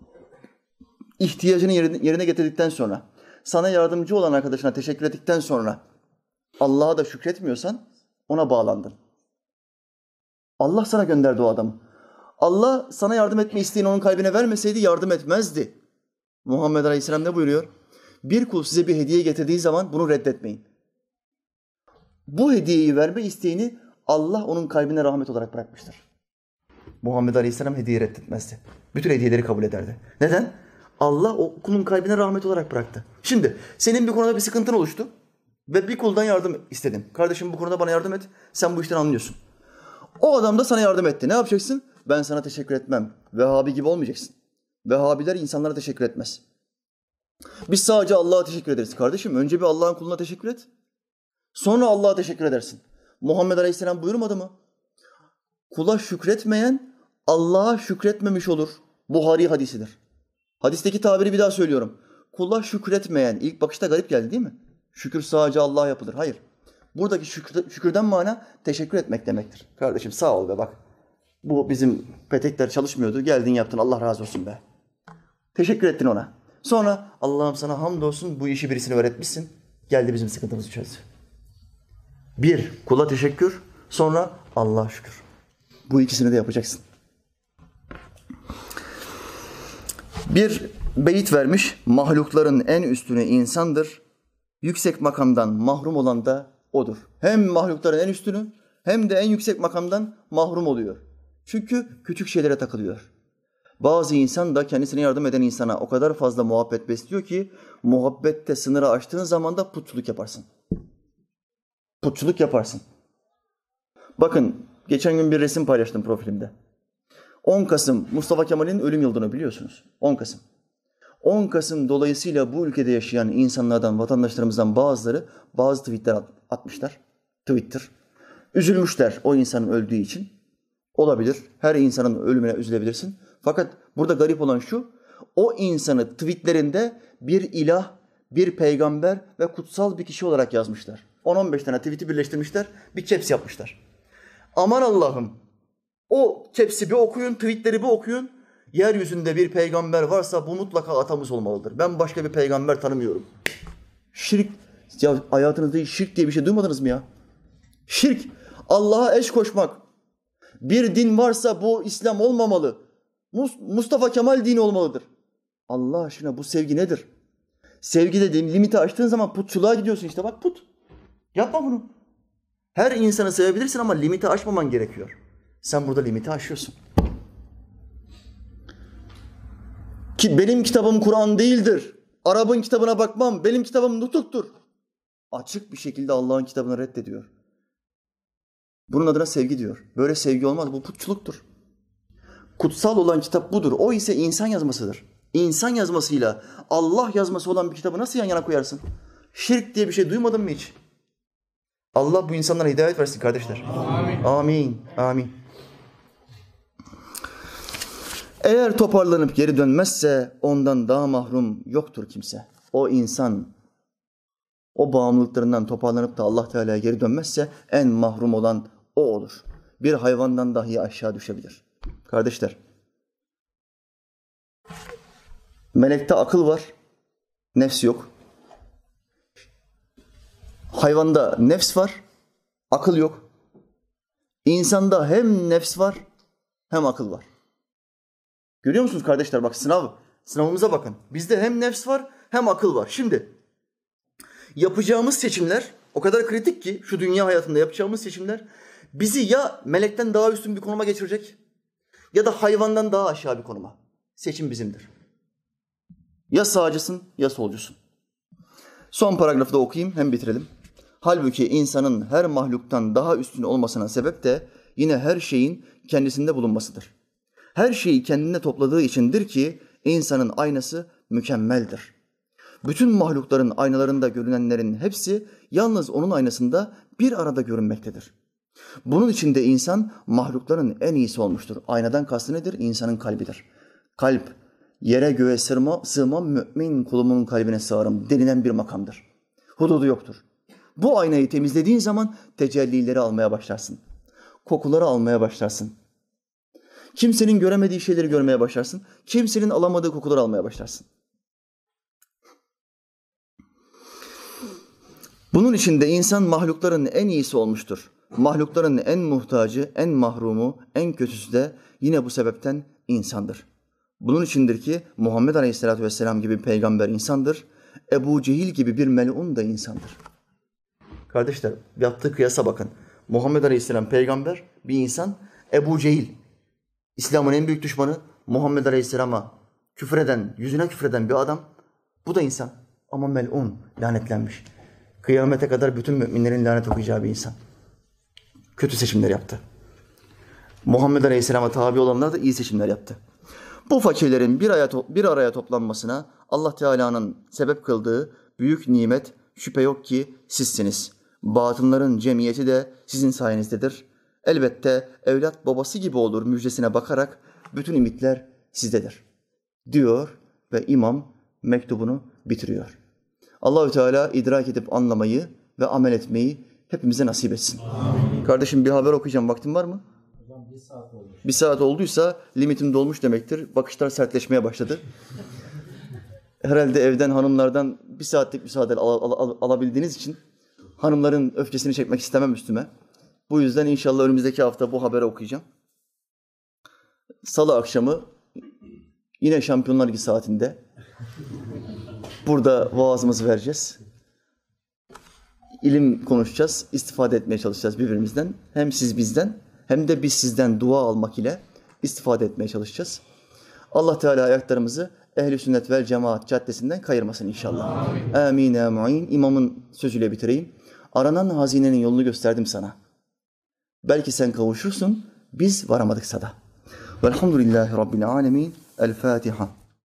ihtiyacını yerine getirdikten sonra, sana yardımcı olan arkadaşına teşekkür ettikten sonra Allah'a da şükretmiyorsan ona bağlandın. Allah sana gönderdi o adamı. Allah sana yardım etme isteğini onun kalbine vermeseydi yardım etmezdi. Muhammed Aleyhisselam ne buyuruyor? Bir kul size bir hediye getirdiği zaman bunu reddetmeyin. Bu hediyeyi verme isteğini Allah onun kalbine rahmet olarak bırakmıştır. Muhammed Aleyhisselam hediye reddetmezdi. Bütün hediyeleri kabul ederdi. Neden? Allah o kulun kalbine rahmet olarak bıraktı. Şimdi senin bir konuda bir sıkıntın oluştu ve bir kuldan yardım istedin. Kardeşim bu konuda bana yardım et. Sen bu işten anlıyorsun. O adam da sana yardım etti. Ne yapacaksın? Ben sana teşekkür etmem. Vehhabi gibi olmayacaksın. Vehhabiler insanlara teşekkür etmez. Biz sadece Allah'a teşekkür ederiz kardeşim. Önce bir Allah'ın kuluna teşekkür et. Sonra Allah'a teşekkür edersin. Muhammed Aleyhisselam buyurmadı mı? Kula şükretmeyen Allah'a şükretmemiş olur. Buhari hadisidir. Hadisteki tabiri bir daha söylüyorum. Kula şükretmeyen ilk bakışta garip geldi değil mi? Şükür sadece Allah'a yapılır. Hayır. Buradaki şükür, şükürden mana teşekkür etmek demektir. Kardeşim sağ ol be bak. Bu bizim petekler çalışmıyordu. Geldin yaptın Allah razı olsun be. Teşekkür ettin ona. Sonra Allah'ım sana hamdolsun bu işi birisine öğretmişsin. Geldi bizim sıkıntımızı çözdü. Bir, kula teşekkür. Sonra Allah'a şükür. Bu ikisini de yapacaksın. Bir beyit vermiş. Mahlukların en üstüne insandır. Yüksek makamdan mahrum olan da odur. Hem mahlukların en üstünü hem de en yüksek makamdan mahrum oluyor. Çünkü küçük şeylere takılıyor. Bazı insan da kendisine yardım eden insana o kadar fazla muhabbet besliyor ki muhabbette sınırı aştığın zaman da putçuluk yaparsın. Putçuluk yaparsın. Bakın geçen gün bir resim paylaştım profilimde. 10 Kasım Mustafa Kemal'in ölüm yıldönümü biliyorsunuz. 10 Kasım. 10 Kasım dolayısıyla bu ülkede yaşayan insanlardan, vatandaşlarımızdan bazıları bazı tweetler atmışlar. Twitter. Üzülmüşler o insanın öldüğü için. Olabilir. Her insanın ölümüne üzülebilirsin. Fakat burada garip olan şu, o insanı tweetlerinde bir ilah, bir peygamber ve kutsal bir kişi olarak yazmışlar. 10-15 tane tweet'i birleştirmişler, bir caps yapmışlar. Aman Allah'ım, o caps'i bir okuyun, tweetleri bir okuyun. Yeryüzünde bir peygamber varsa bu mutlaka atamız olmalıdır. Ben başka bir peygamber tanımıyorum. Şirk, ya hayatınızda şirk diye bir şey duymadınız mı ya? Şirk, Allah'a eş koşmak. Bir din varsa bu İslam olmamalı. Mustafa Kemal dini olmalıdır. Allah aşkına bu sevgi nedir? Sevgi dediğim limiti aştığın zaman putçuluğa gidiyorsun işte bak put. Yapma bunu. Her insanı sevebilirsin ama limiti aşmaman gerekiyor. Sen burada limiti aşıyorsun. Ki benim kitabım Kur'an değildir. Arap'ın kitabına bakmam. Benim kitabım nutuktur. açık bir şekilde Allah'ın kitabını reddediyor. Bunun adına sevgi diyor. Böyle sevgi olmaz. Bu putçuluktur. Kutsal olan kitap budur. O ise insan yazmasıdır. İnsan yazmasıyla Allah yazması olan bir kitabı nasıl yan yana koyarsın? Şirk diye bir şey duymadın mı hiç? Allah bu insanlara hidayet versin kardeşler. Amin. Amin. Amin. Eğer toparlanıp geri dönmezse ondan daha mahrum yoktur kimse. O insan o bağımlılıklarından toparlanıp da Allah Teala'ya geri dönmezse en mahrum olan o olur. Bir hayvandan dahi aşağı düşebilir. Kardeşler, melekte akıl var, nefs yok. Hayvanda nefs var, akıl yok. İnsanda hem nefs var hem akıl var. Görüyor musunuz kardeşler? Bak sınav, sınavımıza bakın. Bizde hem nefs var hem akıl var. Şimdi yapacağımız seçimler o kadar kritik ki şu dünya hayatında yapacağımız seçimler bizi ya melekten daha üstün bir konuma geçirecek ya da hayvandan daha aşağı bir konuma. Seçim bizimdir. Ya sağcısın ya solcusun. Son paragrafı da okuyayım hem bitirelim. Halbuki insanın her mahluktan daha üstün olmasına sebep de yine her şeyin kendisinde bulunmasıdır. Her şeyi kendine topladığı içindir ki insanın aynası mükemmeldir. Bütün mahlukların aynalarında görünenlerin hepsi yalnız onun aynasında bir arada görünmektedir. Bunun için de insan mahlukların en iyisi olmuştur. Aynadan kastı nedir? İnsanın kalbidir. Kalp, yere göğe sığma, sığmam mümin kulumun kalbine sığarım denilen bir makamdır. Hududu yoktur. Bu aynayı temizlediğin zaman tecellileri almaya başlarsın. Kokuları almaya başlarsın. Kimsenin göremediği şeyleri görmeye başlarsın. Kimsenin alamadığı kokuları almaya başlarsın. Bunun için de insan mahlukların en iyisi olmuştur. Mahlukların en muhtacı, en mahrumu, en kötüsü de yine bu sebepten insandır. Bunun içindir ki Muhammed Aleyhisselatü Vesselam gibi peygamber insandır. Ebu Cehil gibi bir melun da insandır. Kardeşler yaptığı kıyasa bakın. Muhammed Aleyhisselam peygamber, bir insan. Ebu Cehil, İslam'ın en büyük düşmanı. Muhammed Aleyhisselam'a küfreden, yüzüne küfreden bir adam. Bu da insan ama melun, lanetlenmiş. Kıyamete kadar bütün müminlerin lanet okuyacağı bir insan. Kötü seçimler yaptı. Muhammed Aleyhisselam'a tabi olanlar da iyi seçimler yaptı. Bu fakirlerin bir araya, bir araya toplanmasına Allah Teala'nın sebep kıldığı büyük nimet şüphe yok ki sizsiniz. Batınların cemiyeti de sizin sayenizdedir. Elbette evlat babası gibi olur müjdesine bakarak bütün ümitler sizdedir. Diyor ve imam mektubunu bitiriyor. Allahü Teala idrak edip anlamayı ve amel etmeyi hepimize nasip etsin. Amin. Kardeşim bir haber okuyacağım. Vaktin var mı? Hocam bir saat oldu. Bir saat olduysa limitim dolmuş demektir. Bakışlar sertleşmeye başladı. Herhalde evden hanımlardan bir saatlik müsaade al, al, al, alabildiğiniz için hanımların öfkesini çekmek istemem üstüme. Bu yüzden inşallah önümüzdeki hafta bu haberi okuyacağım. Salı akşamı yine Şampiyonlar Ligi saatinde Burada vaazımızı vereceğiz. İlim konuşacağız, istifade etmeye çalışacağız birbirimizden. Hem siz bizden hem de biz sizden dua almak ile istifade etmeye çalışacağız. Allah Teala ayaklarımızı ehli sünnet vel cemaat caddesinden kayırmasın inşallah. Amin. Amin. İmamın sözüyle bitireyim. Aranan hazinenin yolunu gösterdim sana. Belki sen kavuşursun, biz varamadıksa da. Velhamdülillahi Rabbil alemin. El Fatiha.